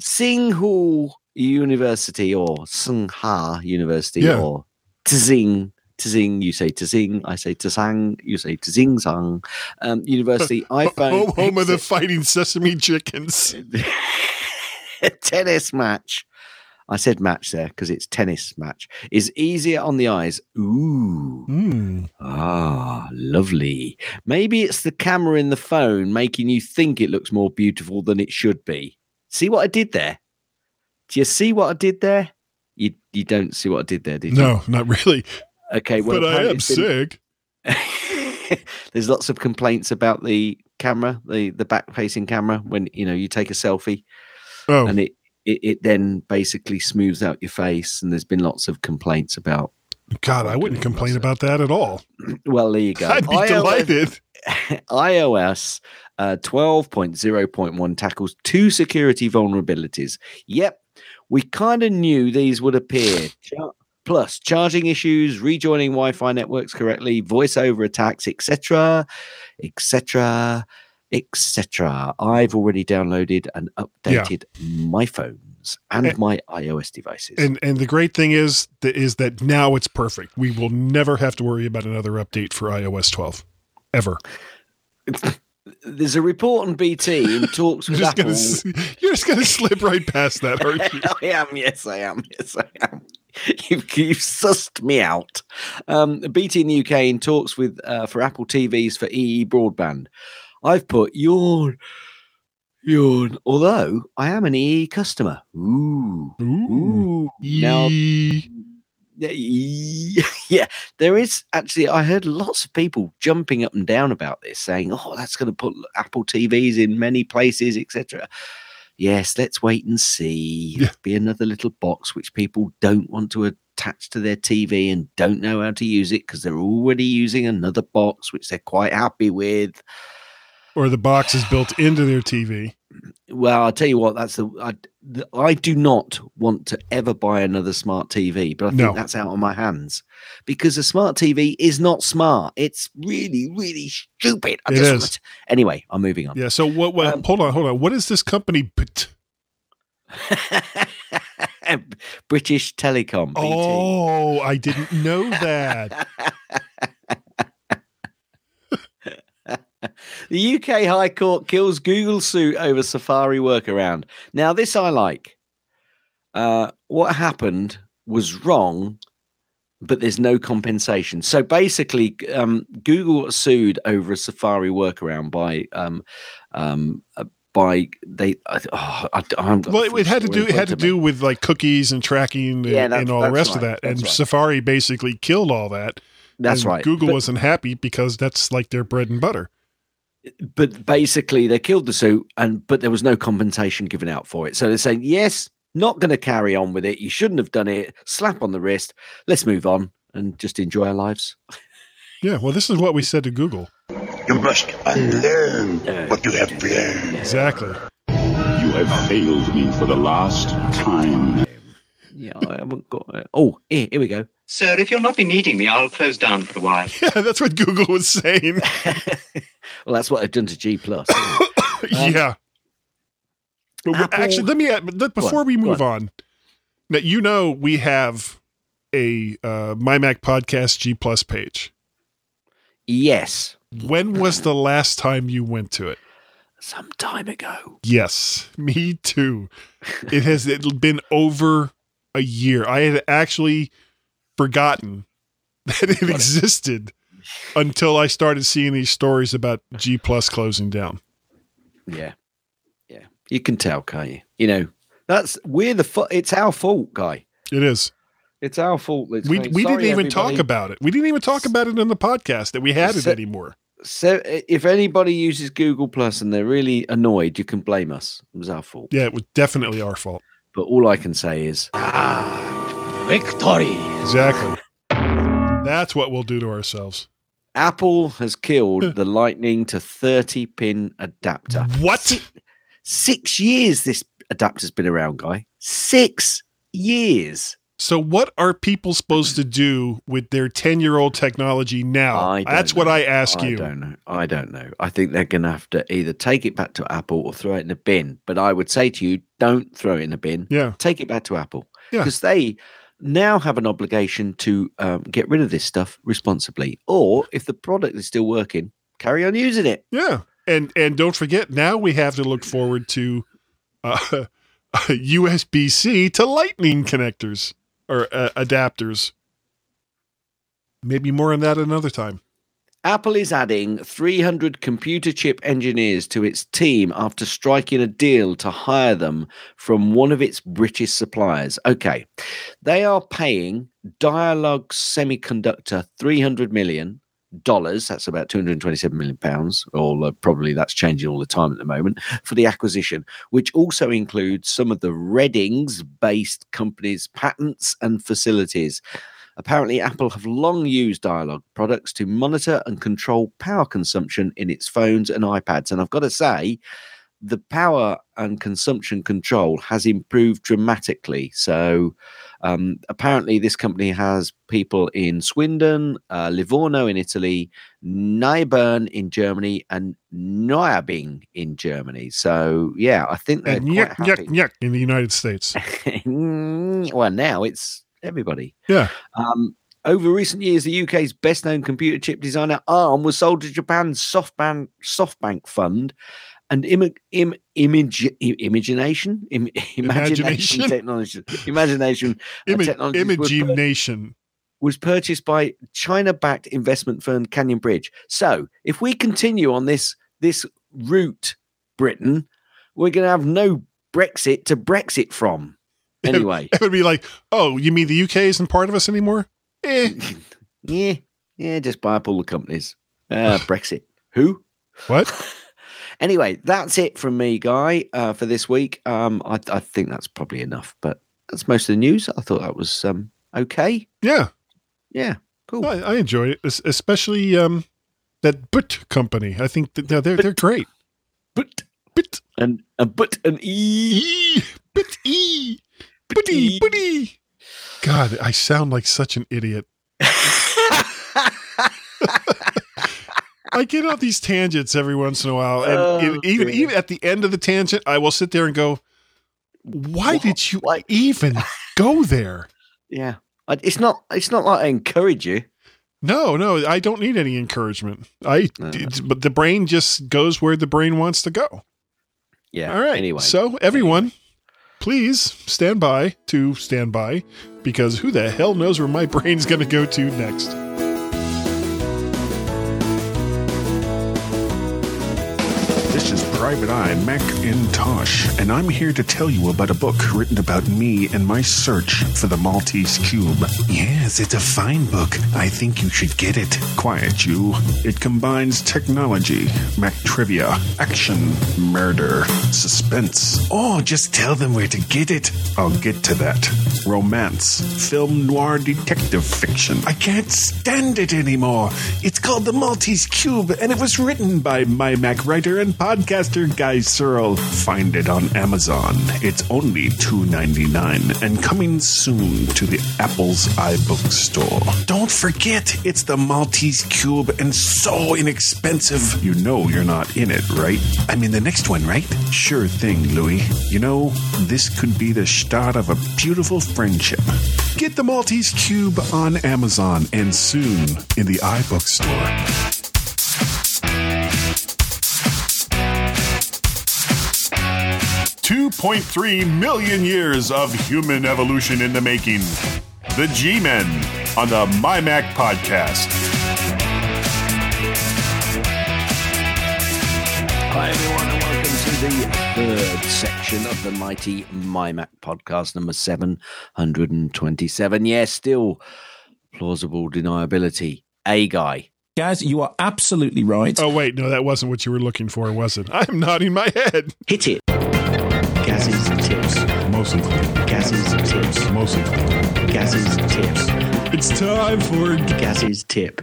B: Tsinghua University or Tsinghua University
C: Yeah.
B: or Tzing. Tzing, you say Tzing, I say Tzang, you say Tzing Um, University iPhone.
C: Home, home of the fighting sesame chickens.
B: tennis match. I said match there because it's tennis match. Is easier on the eyes. Ooh.
C: Hmm.
B: Ah, lovely. Maybe it's the camera in the phone making you think it looks more beautiful than it should be. See what I did there? Do you see what I did there? You you don't see what I did there, did you?
C: No, not really.
B: Okay, well,
C: but I am
B: been-
C: sick.
B: There's lots of complaints about the camera, the the back facing camera when you know you take a selfie
C: Oh,
B: and it, it it then basically smooths out your face and there's been lots of complaints about
C: God, I wouldn't complain about that at all.
B: well there you go
C: I'd be
B: iOS
C: delighted.
B: iOS uh, 12.0.1 tackles two security vulnerabilities. Yep, we kind of knew these would appear. Char- Plus, charging issues, rejoining Wi-Fi networks correctly, voice over attacks, etc., etc., etc. I've already downloaded and
C: Yeah.
B: updated my phones and
C: And-
B: my iOS devices.
C: And and the great thing is that is that now it's perfect. We will never have to worry about another update for iOS 12 ever.
B: There's a report on BT in talks
C: You're
B: with
C: just
B: Apple.
C: gonna you're just gonna slip right past that, aren't you?
B: I am. Yes, I am. Yes, I am. You've, you've sussed me out. Um, BT in the UK in talks with uh, for Apple TVs for EE broadband. I've put yawn, yawn. Although I am an EE customer. Ooh, ooh. Now, yeah, yeah, there is actually. I heard lots of people jumping up and down about this, saying, "Oh, that's going to put Apple TVs in many places, etc." Yes, let's wait and see.
C: Yeah.
B: Be another little box which people don't want to attach to their TV and don't know how to use it because they're already using another box which they're quite happy with.
C: Or the box is built into their TV.
B: Well, I'll tell you what, that's the I, the I do not want to ever buy another smart TV, but I think
C: No.
B: that's out of my hands because a smart TV is not smart. It's really, really stupid. I
C: It
B: just
C: is.
B: to- Anyway, I'm moving on.
C: Yeah. So what? what
B: Um,
C: hold on, hold on. What is this company?
B: British Telecom. BT.
C: oh, I didn't know that.
B: The UK High Court kills Google suit over Safari workaround. Now, this I like. Uh, what happened was wrong, but there's no compensation. So basically, um, Google sued over a Safari workaround by um, um, uh, by they. Oh, I, I haven't got the
C: Well, it, had to do. It had to do with like cookies and tracking and,
B: Yeah,
C: and all the
B: that's
C: rest of
B: right,
C: that. And
B: right.
C: Safari basically killed all that.
B: That's right.
C: Google
B: But-
C: wasn't happy because that's like their bread and butter.
B: But basically they killed the suit and but there was no compensation given out for it so they're saying yes not going to carry on with it you shouldn't have done it slap on the wrist let's move on and just enjoy our lives
C: Yeah. Well, this is what we said to Google.
K: You must unlearn what you have learned.
C: Exactly.
L: You have failed me for the last time.
B: Yeah i haven't got it. oh here, here we go
M: Sir, if you'll not be needing me, I'll close down for a while.
C: Yeah, that's what Google was saying.
B: well that's what i've done to g plus
C: yeah. But we-
B: Apple-
C: actually, let me add, let-
B: Go on,
C: before we move
B: on.
C: on. Now you know we have a uh, My Mac Podcast G Plus page.
B: yes
C: When was the last time you went to it?
B: some time ago
C: Yes, me too. It has it been over a year. I had actually forgotten hmm. that it existed until I started seeing these stories about G Plus closing down.
B: yeah yeah you can tell can't you you know that's we're the fu- it's our fault guy
C: It is.
B: it's our fault It's
C: We we didn't even talk about it. We didn't even talk about it in the podcast that we had it anymore.
B: So if anybody uses Google Plus and they're really annoyed, you can blame us. It was our fault.
C: Yeah, it was definitely our fault.
B: But all I can say is ah,
K: Victory.
C: Exactly. That's what we'll do to ourselves.
B: Apple has killed the Lightning to 30 pin adapter.
C: What?
B: Six years this adapter's been around, guy. Six years.
C: So what are people supposed to do with their 10-year-old technology now?
B: I don't
C: That's what. I ask
B: I
C: you.
B: I don't know. I don't know. I think they're going to have to either take it back to Apple or throw it in a bin. But I would say to you, don't throw it in a bin.
C: Yeah.
B: Take it back to Apple
C: Yeah.
B: because they now have an obligation to um, get rid of this stuff responsibly. Or if the product is still working, carry on using it.
C: Yeah. And and don't forget now we have to look forward to uh, USB-C to lightning connectors or uh, adapters. Maybe more on that another time.
B: Apple is adding 300 computer chip engineers to its team after striking a deal to hire them from one of its British suppliers. Okay. They are paying Dialog Semiconductor 300 million dollars that's about 227 million pounds or uh, probably that's changing all the time at the moment for the acquisition which also includes some of the Reading's based companies patents and facilities Apparently, Apple have long used Dialog products to monitor and control power consumption in its phones and iPads. And I've got to say, the power and consumption control has improved dramatically. So, um, apparently, this company has people in Swindon, uh, Livorno in Italy, Nabern in Germany, and Neuaubing in Germany. So, yeah, I think they're
C: And
B: quite
C: yuck, yuck,
B: happy.
C: yuck in the United States.
B: well, now it's everybody.
C: Yeah.
B: Um, over recent years, the UK's best known computer chip designer ARM was sold to Japan's SoftBank, SoftBank Fund and Im- Im- image, i- imagination, Im- imagination,
C: Imagination.
B: technology, imagination
C: Ima-
B: technologies were
C: Imaging
B: pur- was purchased by China-backed investment firm Canyon Bridge. So, if we continue on this this route, Britain, we're going to have no Brexit to Brexit from. Anyway,
C: It would be like, oh, you mean the UK isn't part of us anymore? Eh.
B: yeah, yeah, just buy up all the companies. Uh, Brexit. Who?
C: What?
B: Anyway, that's it from me, Guy, uh, for this week. Um, I, I think that's probably enough, but that's most of the news. I thought that was um, okay.
C: Yeah.
B: Yeah, cool.
C: I, I enjoy it, es- especially um, that But company. I think that they're, they're, they're great.
B: But
C: But
B: and a but an e.
C: E. But E. Buddy, buddy. God, I sound like such an idiot. I get on these tangents every once in a while, and
B: Oh,
C: and even
B: dear.
C: even at the end of the tangent, I will sit there and go, "Why did you even go there?"
B: Yeah, it's not. It's not like I encourage you.
C: No, no, I don't need any encouragement. I, but the brain just goes where the brain wants to go.
B: Yeah.
C: All right.
B: Anyway,
C: So, everyone, please stand by to stand by because who the hell knows where my brain's going to go to next?
N: Private Eye Macintosh, and I'm here to tell you about a book written about me and my search for the Maltese Cube. Yes, it's a fine book. I think you should get it. Quiet, you. It combines technology, Mac trivia, action, murder, suspense. Oh, just tell them where to get it. I'll get to that. Romance, film noir detective fiction. I can't stand it anymore. It's called The Maltese Cube, and it was written by my Mac writer and podcaster Guy Serle. Find it on Amazon. It's only $2.99 and coming soon to the Apple's iBook store. Don't forget, it's the Maltese Cube and so inexpensive. You know you're not in it, right? I mean, the next one, right? Sure thing, Louis. You know, this could be the start of a beautiful friendship. Get the Maltese Cube on Amazon and soon in the iBook store. 2.3 million years of human evolution in the making. The G Men on the MyMac Podcast.
B: Hi, everyone, and welcome to the third section of the mighty MyMac podcast, number 727. Yes, still plausible deniability. A guy.
O: Gaz, you are absolutely right.
C: Oh, wait, no, that wasn't what you were looking for, was it? I'm nodding my head.
B: Hit it. Gaz's tips.
N: Mostly clean.
B: Gaz's tips.
N: Mostly clean.
B: Gaz's tips.
C: It's time for
B: Gaz's tip.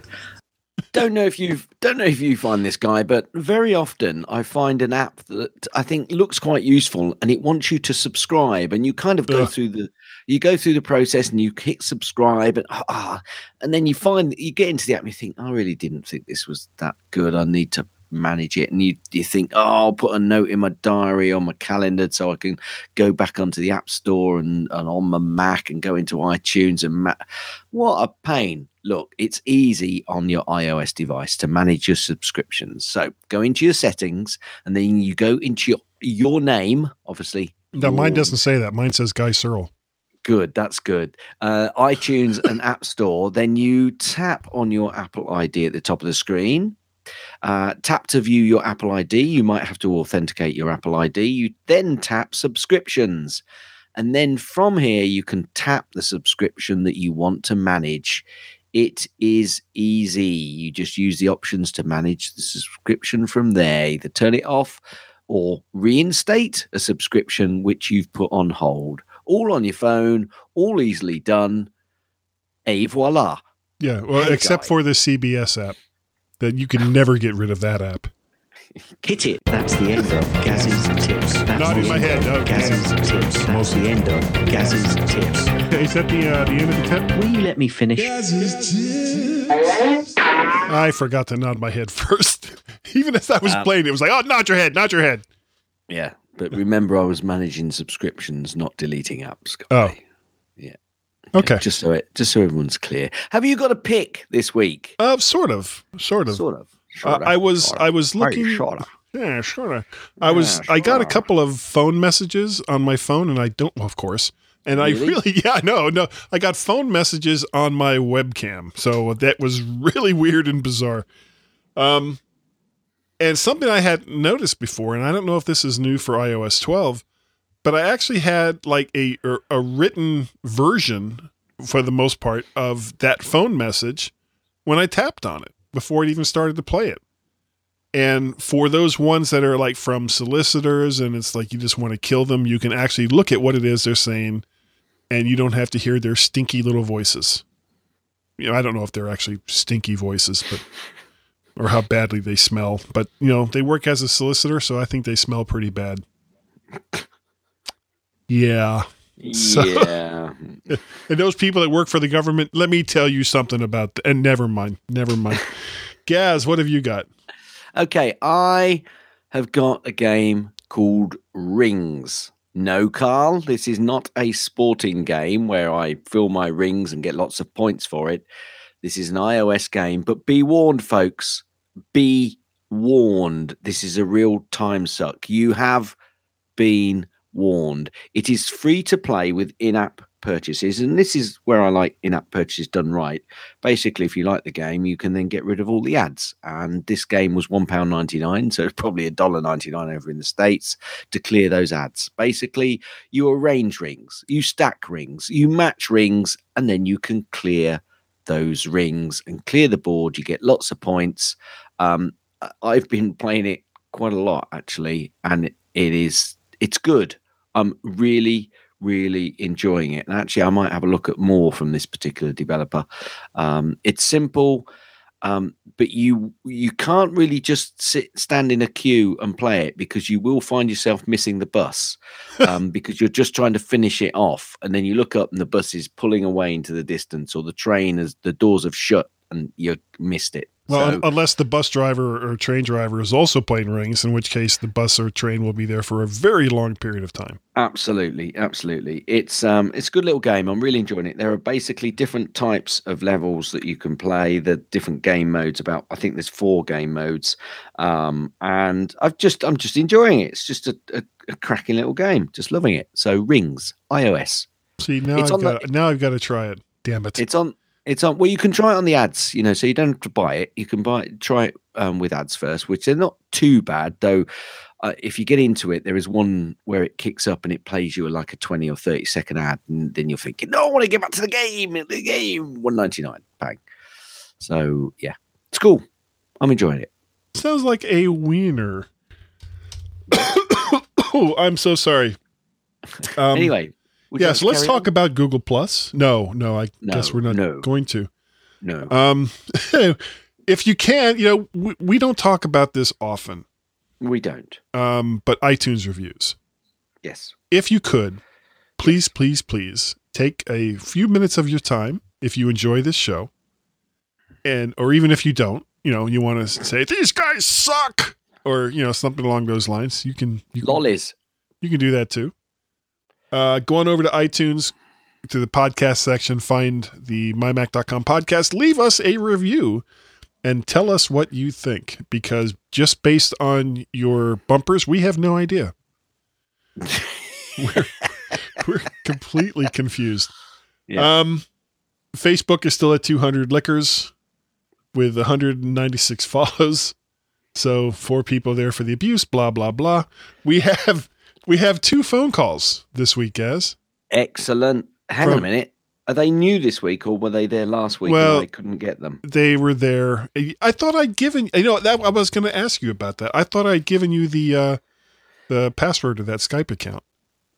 B: Don't know if you've don't know if you find this guy, but very often I find an app that I think looks quite useful, and it wants you to subscribe, and you kind of go
C: Ugh.
B: through the you go through the process and you hit subscribe and ah, and then you find you get into the app and you think, I really didn't think this was that good. I need to manage it. And you you think, oh, I'll put a note in my diary on my calendar so I can go back onto the app store and, and on my Mac and go into iTunes and ma- what a pain. Look, it's easy on your iOS device to manage your subscriptions. So go into your settings and then you go into your your name, obviously.
C: No, mine doesn't say that. Mine says Guy Serle.
B: Good, that's good. Uh, iTunes and App Store. Then you tap on your Apple ID at the top of the screen. Uh, tap to view your Apple ID. You might have to authenticate your Apple ID. You then tap subscriptions. And then from here, you can tap the subscription that you want to manage. It is easy. You just use the options to manage the subscription from there. Either turn it off or reinstate a subscription which you've put on hold. All on your phone, all easily done. Et voila.
C: Yeah, well,
B: Hey,
C: except
B: Guy.
C: for the CBS app, that you can never get rid of that app.
B: Hit it. That's the end of Gaz's tips. That's
C: Not in my head,
B: of
C: no.
B: Gaz's tips. That's the end of Gaz's tips.
C: Is that the uh, the end of the tip?
B: Will you let me finish?
C: I forgot to nod my head first. Even as I was
B: Um,
C: playing, it was like, "Oh, nod your head, nod your head."
B: Yeah, but remember, I was managing subscriptions, not deleting apps. Guy.
C: Oh,
B: yeah.
C: Okay.
B: Just so it, just so everyone's clear. Have you got a pick this week?
C: Uh, sort of, sort of,
B: Sort of.
C: Uh,
B: Sorta,
C: I was,
B: sorta.
C: I was looking.
B: sorta.
C: Yeah, sort of. I was. I got a couple of phone messages on my phone, and I don't, of course. And I
B: Really?
C: really, yeah, no, no. I got phone messages on my webcam, so that was really weird and bizarre. Um, and something I hadn't noticed before, and I don't know if this is new for iOS 12, but I actually had like a er, a written version for the most part of that phone message when I tapped on it before it even started to play it. And for those ones that are like from solicitors and it's like you just want to kill them, you can actually look at what it is they're saying and you don't have to hear their stinky little voices. You know, I don't know if they're actually stinky voices, but or how badly they smell, but you know, they work as a solicitor, so I think they smell pretty bad. Yeah. So-
B: Yeah.
C: and those people that work for the government, let me tell you something about and never mind, never mind. Gaz, what have you got?
B: Okay, I have got a game called Rings. No, Carl, this is not a sporting game where I fill my rings and get lots of points for it. This is an iOS game, but be warned, folks. Be warned. This is a real time suck. You have been warned. It is free to play with in app purchases. And this is where I like in app purchases done right. Basically, if you like the game, you can then get rid of all the ads. And this game was £1.99, so it's probably $1.99 over in the States to clear those ads. Basically, you arrange rings, you stack rings, you match rings, and then you can clear those rings and clear the board. You get lots of points. Um, I've been playing it quite a lot actually, and it is it's good. I'm really really enjoying it, and actually, I might have a look at more from this particular developer. Um, it's simple. Um, but you you can't really just sit stand in a queue and play it because you will find yourself missing the bus um, because you're just trying to finish it off and then you look up and the bus is pulling away into the distance or the train as the doors have shut and you missed it.
C: Well,
B: So-
C: un- unless the bus driver or train driver is also playing rings, in which case the bus or train will be there for a very long period of time.
B: Absolutely, absolutely. It's um it's a good little game. I'm really enjoying it. There are basically different types of levels that you can play, the different game modes about I think there's four game modes. Um and I've just I'm just enjoying it. It's just a, a, a cracking little game. Just loving it. So rings, iOS.
C: See now
B: It's
C: I've
B: on the-
C: got now I've got to try it. Damn it!
B: It's on it's on well you can try it on the ads, you know, so you don't have to buy it. You can buy it try it um, with ads first, which they're not too bad though. Uh, if you get into it, there is one where it kicks up and it plays you like a 20 or 30 second ad, and then you're thinking, No, I want to get back to the game, the game, 199 bang. So yeah, it's cool. I'm enjoying it.
C: Sounds like a wiener. oh, I'm so sorry. Um,
B: anyway,
C: yeah. So let's talk
B: on?
C: about Google Plus. No, no, I
B: No,
C: guess we're not
B: no.
C: going to.
B: No.
C: Um, if you can, you know, we, we don't talk about this often.
B: We don't.
C: Um, but iTunes reviews.
B: Yes.
C: If you could, please, please, please take a few minutes of your time if you enjoy this show, and or even if you don't, you know, you want to say these guys suck, or you know something along those lines. You can you can,
B: Lollies.
C: you can do that too. Uh, go on over to iTunes to the podcast section, find the mymac.com podcast, leave us a review and tell us what you think because just based on your bumpers, we have no idea. we're, we're completely confused.
B: Yeah.
C: Um, Facebook is still at 200 liquors with 196 follows. So four people there for the abuse, blah, blah, blah. We have we have two phone calls this week, guys.
B: Excellent. Hang on
C: From-
B: a minute. Are they new this week or were they there last week
C: Well-
B: and I couldn't get them?
C: They were there. I thought I'd given you know that I was going to ask you about that. I thought I'd given you the uh the password to that Skype account.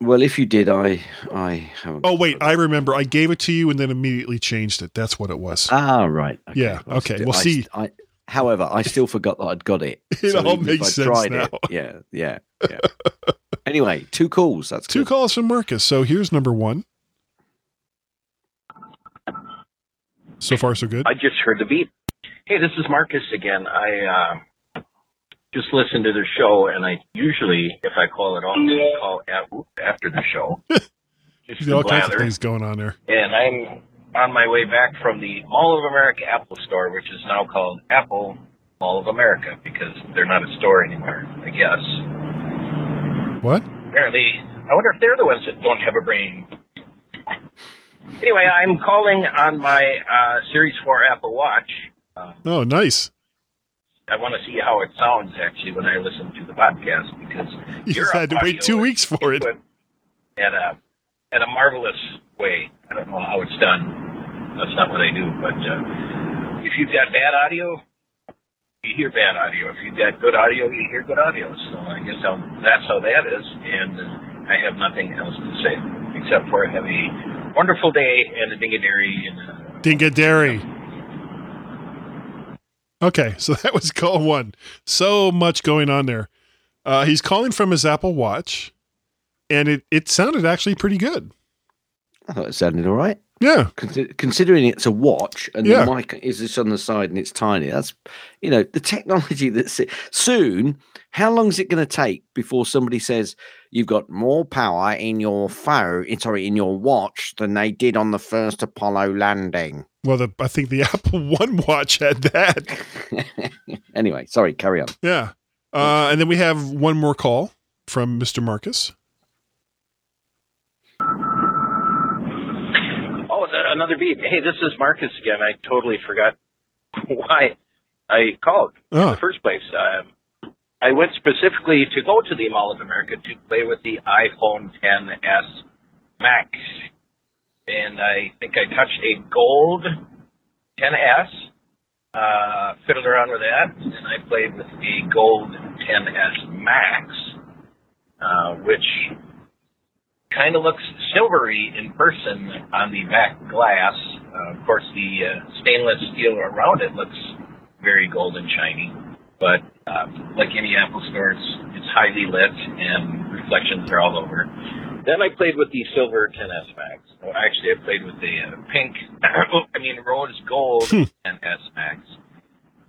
B: Well, if you did, I I haven't.
C: Oh wait, I remember. I gave it to you and then immediately changed it. That's what it was.
B: Ah, right. Okay.
C: yeah.
B: Well,
C: Okay. We'll
B: I
C: see.
B: I, however, I still forgot that I'd got it.
C: It all
B: even
C: makes
B: I
C: sense
B: tried
C: now.
B: It, yeah. Yeah. Yeah. anyway, two calls. That's
C: Two
B: good.
C: calls from Marcus. So here's number one. So far, so good.
P: I just heard the beep. Hey, this is Marcus again. I uh, just listened to the show, and I usually, if I call it off, I call at, after the show. Just
C: There's all
P: to
C: kinds of things going on there.
P: And I'm on my way back from the Mall of America Apple Store, which is now called Apple Mall of America because they're not a store anymore, I guess.
C: What?
P: Apparently, I wonder if they're the ones that don't have a brain. Anyway, I'm calling on my uh, Series 4 Apple Watch. Uh,
C: Oh, nice.
P: I want to see how it sounds actually when I listen to the podcast because
C: You just had to wait two weeks for it.
P: at a at a marvelous way. I don't know how it's done. That's not what I do, but uh, if you've got bad audio, you hear bad audio. If you've got good audio, you hear good audio. So I guess how, that's how that is, and I have nothing else to say except for have a wonderful day and a dingadary and uh,
C: Dingadary. Okay, so that was call one. So much going on there. Uh, he's calling from his Apple Watch, and it, it sounded actually pretty good.
B: I thought it sounded all right.
C: Yeah.
B: Consi- considering it's a watch and
C: Yeah.
B: the mic is just on the side and it's tiny, that's you know the technology that's soon. How long is it going to take before somebody says you've got more power in your phone, sorry, in your watch than they did on the first Apollo landing?
C: Well, the, I think the Apple One watch had that.
B: Anyway, sorry, carry on.
C: Yeah. Uh, and then we have one more call from Mr. Marcus.
P: Oh, th- another beat. Hey, this is Marcus again. I totally forgot why I called in
C: Oh.
P: the first place. Um, I went specifically to go to the Mall of America to play with the iPhone 10s Max, and I think I touched a gold 10s. Uh, fiddled around with that, and I played with the gold 10s Max, uh, which kind of looks silvery in person on the back glass. Uh, of course, the uh, stainless steel around it looks very gold and shiny. But uh, like any Apple store, it's, it's highly lit and reflections are all over. Then I played with the silver 10s Max. Well, actually, I played with the uh, pink, I mean rose gold 10s Max.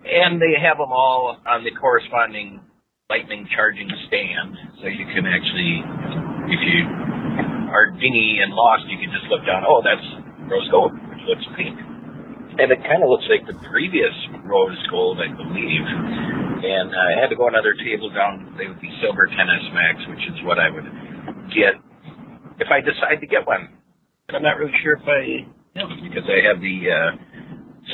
P: And they have them all on the corresponding lightning charging stand, so you can actually, if you are dingy and lost, you can just look down. Oh, that's rose gold, which looks pink, and it kind of looks like the previous rose gold, I believe. And I had to go another table down and play with the silver 10s Max, which is what I would get if I decide to get one. And I'm not really sure if I am because I have the uh,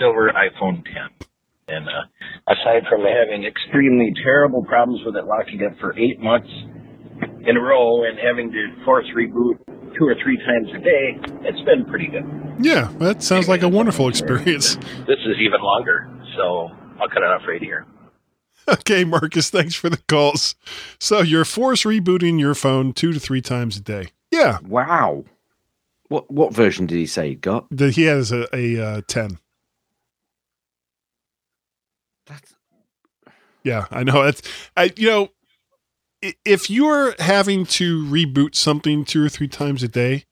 P: silver iPhone 10. And uh, aside from having extremely terrible problems with it locking up for eight months in a row and having to force reboot two or three times a day, it's been pretty good.
C: Yeah, that sounds like a wonderful experience.
P: This is even longer, so I'll cut it off right here.
C: Okay, Marcus, thanks for the calls. So you're force rebooting your phone two to three times a day. Yeah.
B: Wow. What what version did he say he got?
C: The, he has a, a uh, 10. Yeah, I know. That's I you know i- if you're having to reboot something two or three times a day,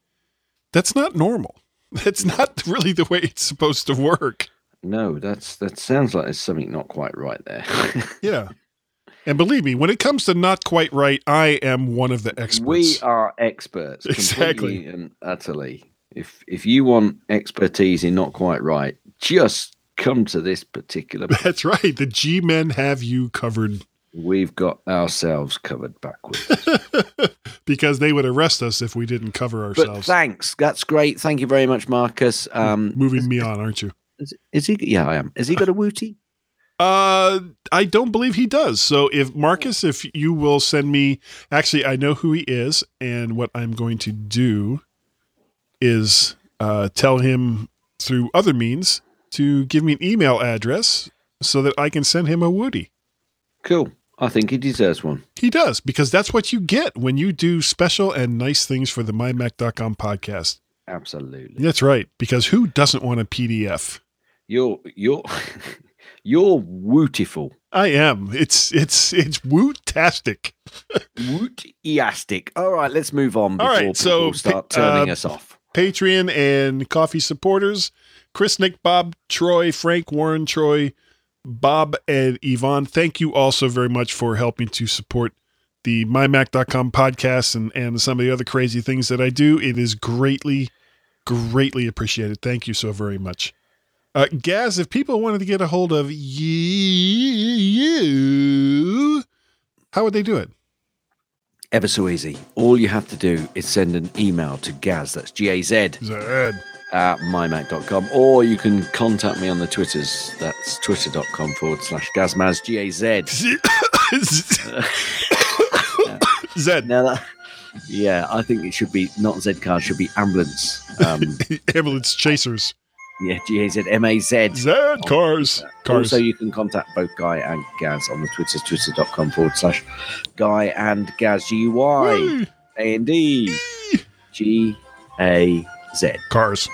C: That's not normal. That's not really the way it's supposed to work.
B: No, that's that sounds like there's something not quite right there.
C: Yeah. And believe me, when it comes to not quite right, I am one of the experts.
B: we are experts,
C: Exactly.
B: completely and utterly. If if you want expertise in not quite right, just come to this particular.
C: That's right. The G men have you covered
B: We've got ourselves covered backwards.
C: because they would arrest us if we didn't cover ourselves.
B: But thanks, that's great. Thank you very much, Marcus. Um,
C: Moving me on, aren't you?
B: is, is he? Yeah, I am. Has he got a wooty?
C: Uh, I don't believe he does. So if Marcus, if you will send me, actually, I know who he is, and what I'm going to do is uh, tell him through other means to give me an email address so that I can send him a Woody.
B: Cool. I think he deserves one.
C: He does because that's what you get when you do special and nice things for the mymac.com podcast.
B: Absolutely.
C: That's right. Because who doesn't want a PDF?
B: You're you're you're wootiful.
C: I am. It's it's it's wootastic.
B: Wootiastic. All right, let's move on
C: All
B: before
C: right, so
B: people start turning
C: uh,
B: us off.
C: Patreon and coffee supporters Chris, Nick, Bob, Troy, Frank, Warren, Troy, Bob, and Yvonne. Thank you also very much for helping to support the mymac.com podcast and, and some of the other crazy things that I do. It is greatly, greatly appreciated. Thank you so very much. Uh, Gaz, if people wanted to get a hold of you, how would they do it?
B: Ever so easy. All you have to do is send an email to Gaz, that's G A Z. at mymac.com, or you can contact me on the Twitters. That's twitter.com forward slash Gazmaz, G A Z.
C: Zed.
B: Now that, yeah, I think it should be not Z card, should be ambulance. Um,
C: Ambulance chasers.
B: yeah, G A Z M A Z.
C: Zed cars. Cars.
B: Also, you can contact both Guy and Gaz on the Twitters, twitter.com forward slash Guy and Gaz, G U Y A N D G A Z.
C: Cars.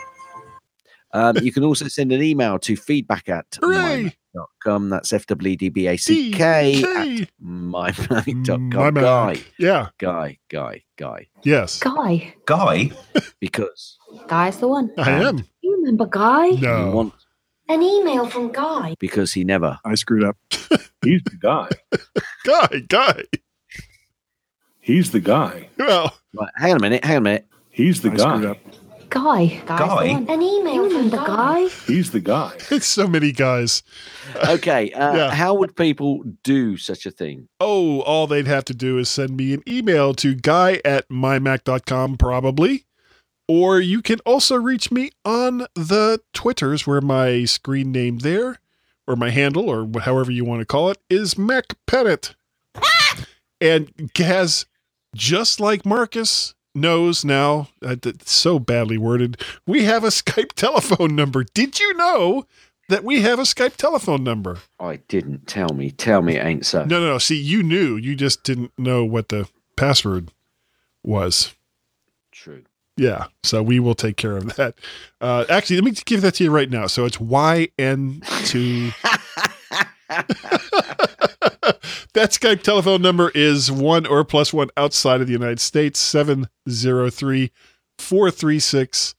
B: Um, you can also send an email to feedback at
C: Hooray!
B: mymac.com. That's F W D B A C K at
C: DK.
B: mymac.com.
C: My
B: Guy,
C: Yeah.
B: Guy, Guy, Guy.
C: Yes.
Q: Guy.
R: Guy?
B: Because
Q: Guy's the one.
C: I am.
Q: You remember Guy?
B: he
C: No.
B: want,
Q: An email from Guy.
B: because he never.
L: I screwed up. He's the guy.
C: Guy. Guy.
L: He's the guy.
C: Well,
B: Right, hang on a minute, hang on a minute.
L: He's the
C: I screwed
L: guy.
C: Up.
Q: Guy. Guy's
R: Guy?
Q: An email from the Guy.
L: He's the guy.
C: it's so many guys.
B: Okay, uh,
C: Yeah.
B: how would people do such a thing?
C: Oh, all they'd have to do is send me an email to guy at mymac.com, probably. Or you can also reach me on the Twitters, where my screen name there, or my handle, or however you want to call it, is Mac Pettit. and Gaz, just like Marcus knows now, uh, that's so badly worded, we have a Skype telephone number. Did you know that we have a Skype telephone number?
B: I didn't tell me. Tell me it ain't so.
C: No, no, no. See, you knew. You just didn't know what the password was.
B: True.
C: Yeah. So we will take care of that. Uh, actually, let me give that to you right now. So it's YN2. that Skype telephone number is one or plus one outside of the United States, 703 436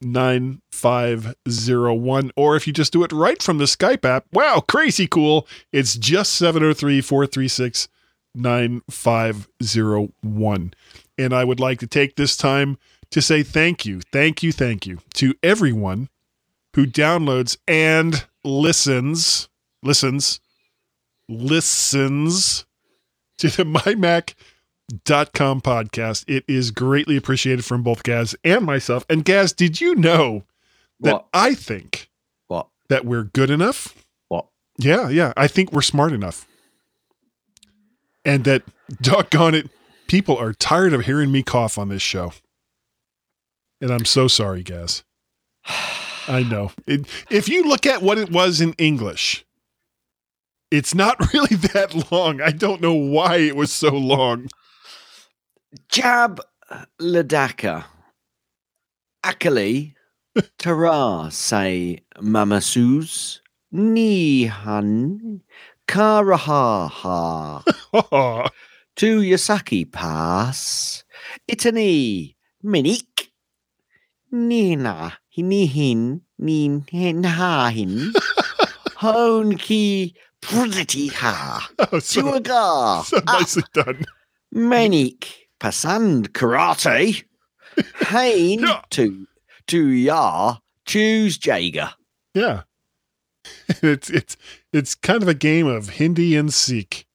C: 9501. Or if you just do it right from the Skype app, wow, crazy cool. It's just 703 436 9501. And I would like to take this time to say thank you, thank you, thank you to everyone who downloads and listens, listens, listens to the mymac.com podcast. It is greatly appreciated from both Gaz and myself. And Gaz, did you know that
B: What?
C: I think
B: What?
C: that we're good enough?
B: What?
C: Yeah, yeah. I think we're smart enough. And that, doggone it, people are tired of hearing me cough on this show. And I'm so sorry, Gaz. I know. It, if you look at what it was in English, it's not really that long. I don't know why it was so long.
B: Jab Ladaka. Akali. Tara say Mamasus. Nihan. Karaha. To Yasaki Pass. Itani. Minik. Nina, Hinihin, Nin, Hin, Pretty Ha,
C: Oh, so,
B: Chuagar,
C: so ah. nicely done.
B: Manik, Pasand Karate, Hain, to, to Ya, choose Jager.
C: Yeah. It's it's it's kind of a game of Hindi and Sikh.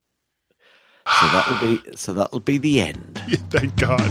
B: So that'll be so that'll be the end.
C: Thank God.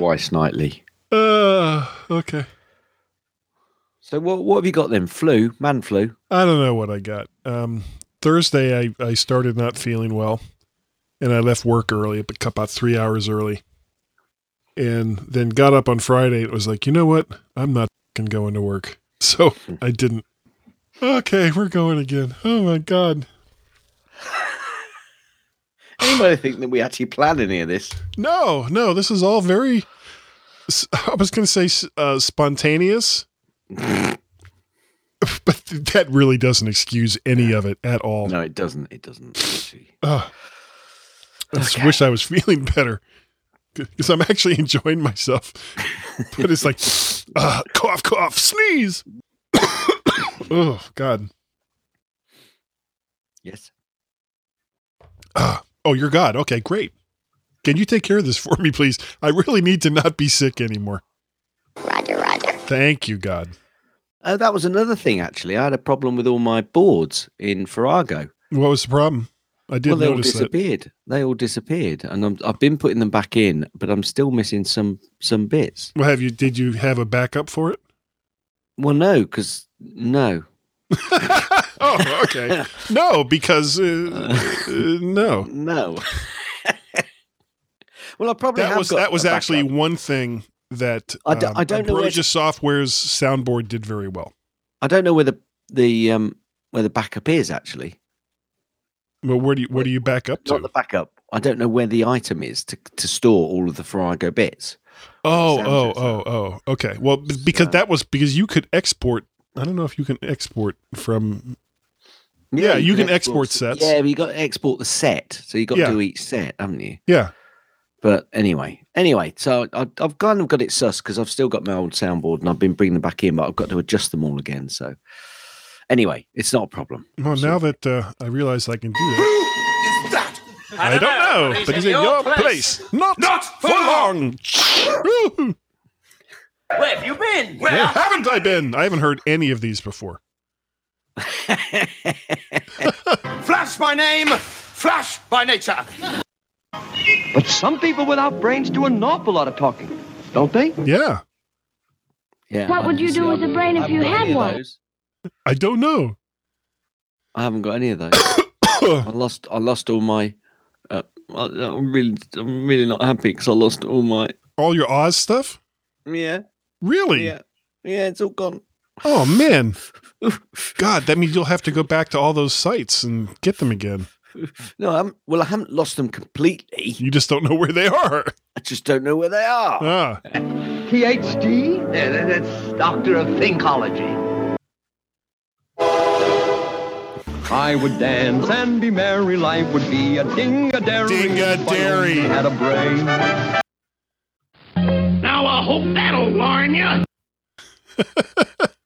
B: Twice nightly.
C: Uh, okay.
B: So what what have you got then? Flu, man flu.
C: I don't know what I got. Um, Thursday, I, I started not feeling well, and I left work early, but about three hours early, and then got up on Friday. It was like, you know what? I'm not going to work, so I didn't. Okay, we're going again. Oh my god.
B: Anybody think that we actually plan any of this?
C: No, no, this is all very. I was going to say uh, spontaneous, but that really doesn't excuse any of it at all.
B: No, it doesn't. It doesn't.
C: Ugh. I just wish I was feeling better because I'm actually enjoying myself. but it's like, uh, cough, cough, sneeze. oh, God.
B: Yes.
C: Uh, oh, you're God. Okay, great. Can you take care of this for me, please? I really need to not be sick anymore.
Q: Roger, Roger.
C: Thank you, God.
B: Oh, that was another thing. Actually, I had a problem with all my boards in Farrago.
C: What was the problem? I did
B: well, they all
C: notice that.
B: disappeared. They all disappeared, and I'm, I've been putting them back in, but I'm still missing some some bits.
C: Well, have you? Did you have a backup for it?
B: Well, no, because no.
C: oh, okay. no, because uh, uh, no,
B: no. well, I probably
C: that
B: have
C: was that was actually
B: backup.
C: one thing that
B: I d-
C: um,
B: I don't know where
C: Ambrosia Software's soundboard did very well.
B: I don't know where the the um where the backup is actually.
C: Well, where do you where do you back up to?
B: Not the backup. I don't know where the item is to to store all of the Farrago bits.
C: Oh, oh, oh, oh. Okay. Well, because that was because you could export. I don't know if you can export from. Yeah, you, can, export, sets.
B: Yeah, but you got to export the set, so you got
C: Yeah.
B: to do each set, haven't you?
C: Yeah.
B: But anyway, anyway, so I, I've kind of got it sus because I've still got my old soundboard and I've been bringing them back in, but I've got to adjust them all again. So anyway, it's not a problem.
C: Well, now that uh, I realize I can do it. Is that, I don't know, but it's in your place, not
K: Not
C: for long. Woo-hoo.
K: Where have you been?
C: Where haven't I been? I haven't heard any of these before.
K: Flash by name, Flash by nature.
R: But some people without brains do an awful lot of talking, don't they?
C: Yeah,
B: Yeah.
Q: What would you do with a brain if you had one?
C: I don't know.
B: I haven't got any of those. I lost. I lost all my. Uh, I, I'm really, I'm really not happy because I lost all my.
C: All your Oz stuff?
B: Yeah,
C: Really?
B: yeah, yeah. It's all gone.
C: Oh man. God, that means you'll have to go back to all those sites and get them again.
B: No, I haven't, well, I haven't lost them completely.
C: You just don't know where they are.
B: I just don't know where they are.
C: Ah.
R: PhD? that's Doctor of Thinkology. I would dance and be merry. Life would be a ding-a-dairy.
C: Ding-a-dairy.
R: if I Had a brain.
K: Now I hope that'll warn you.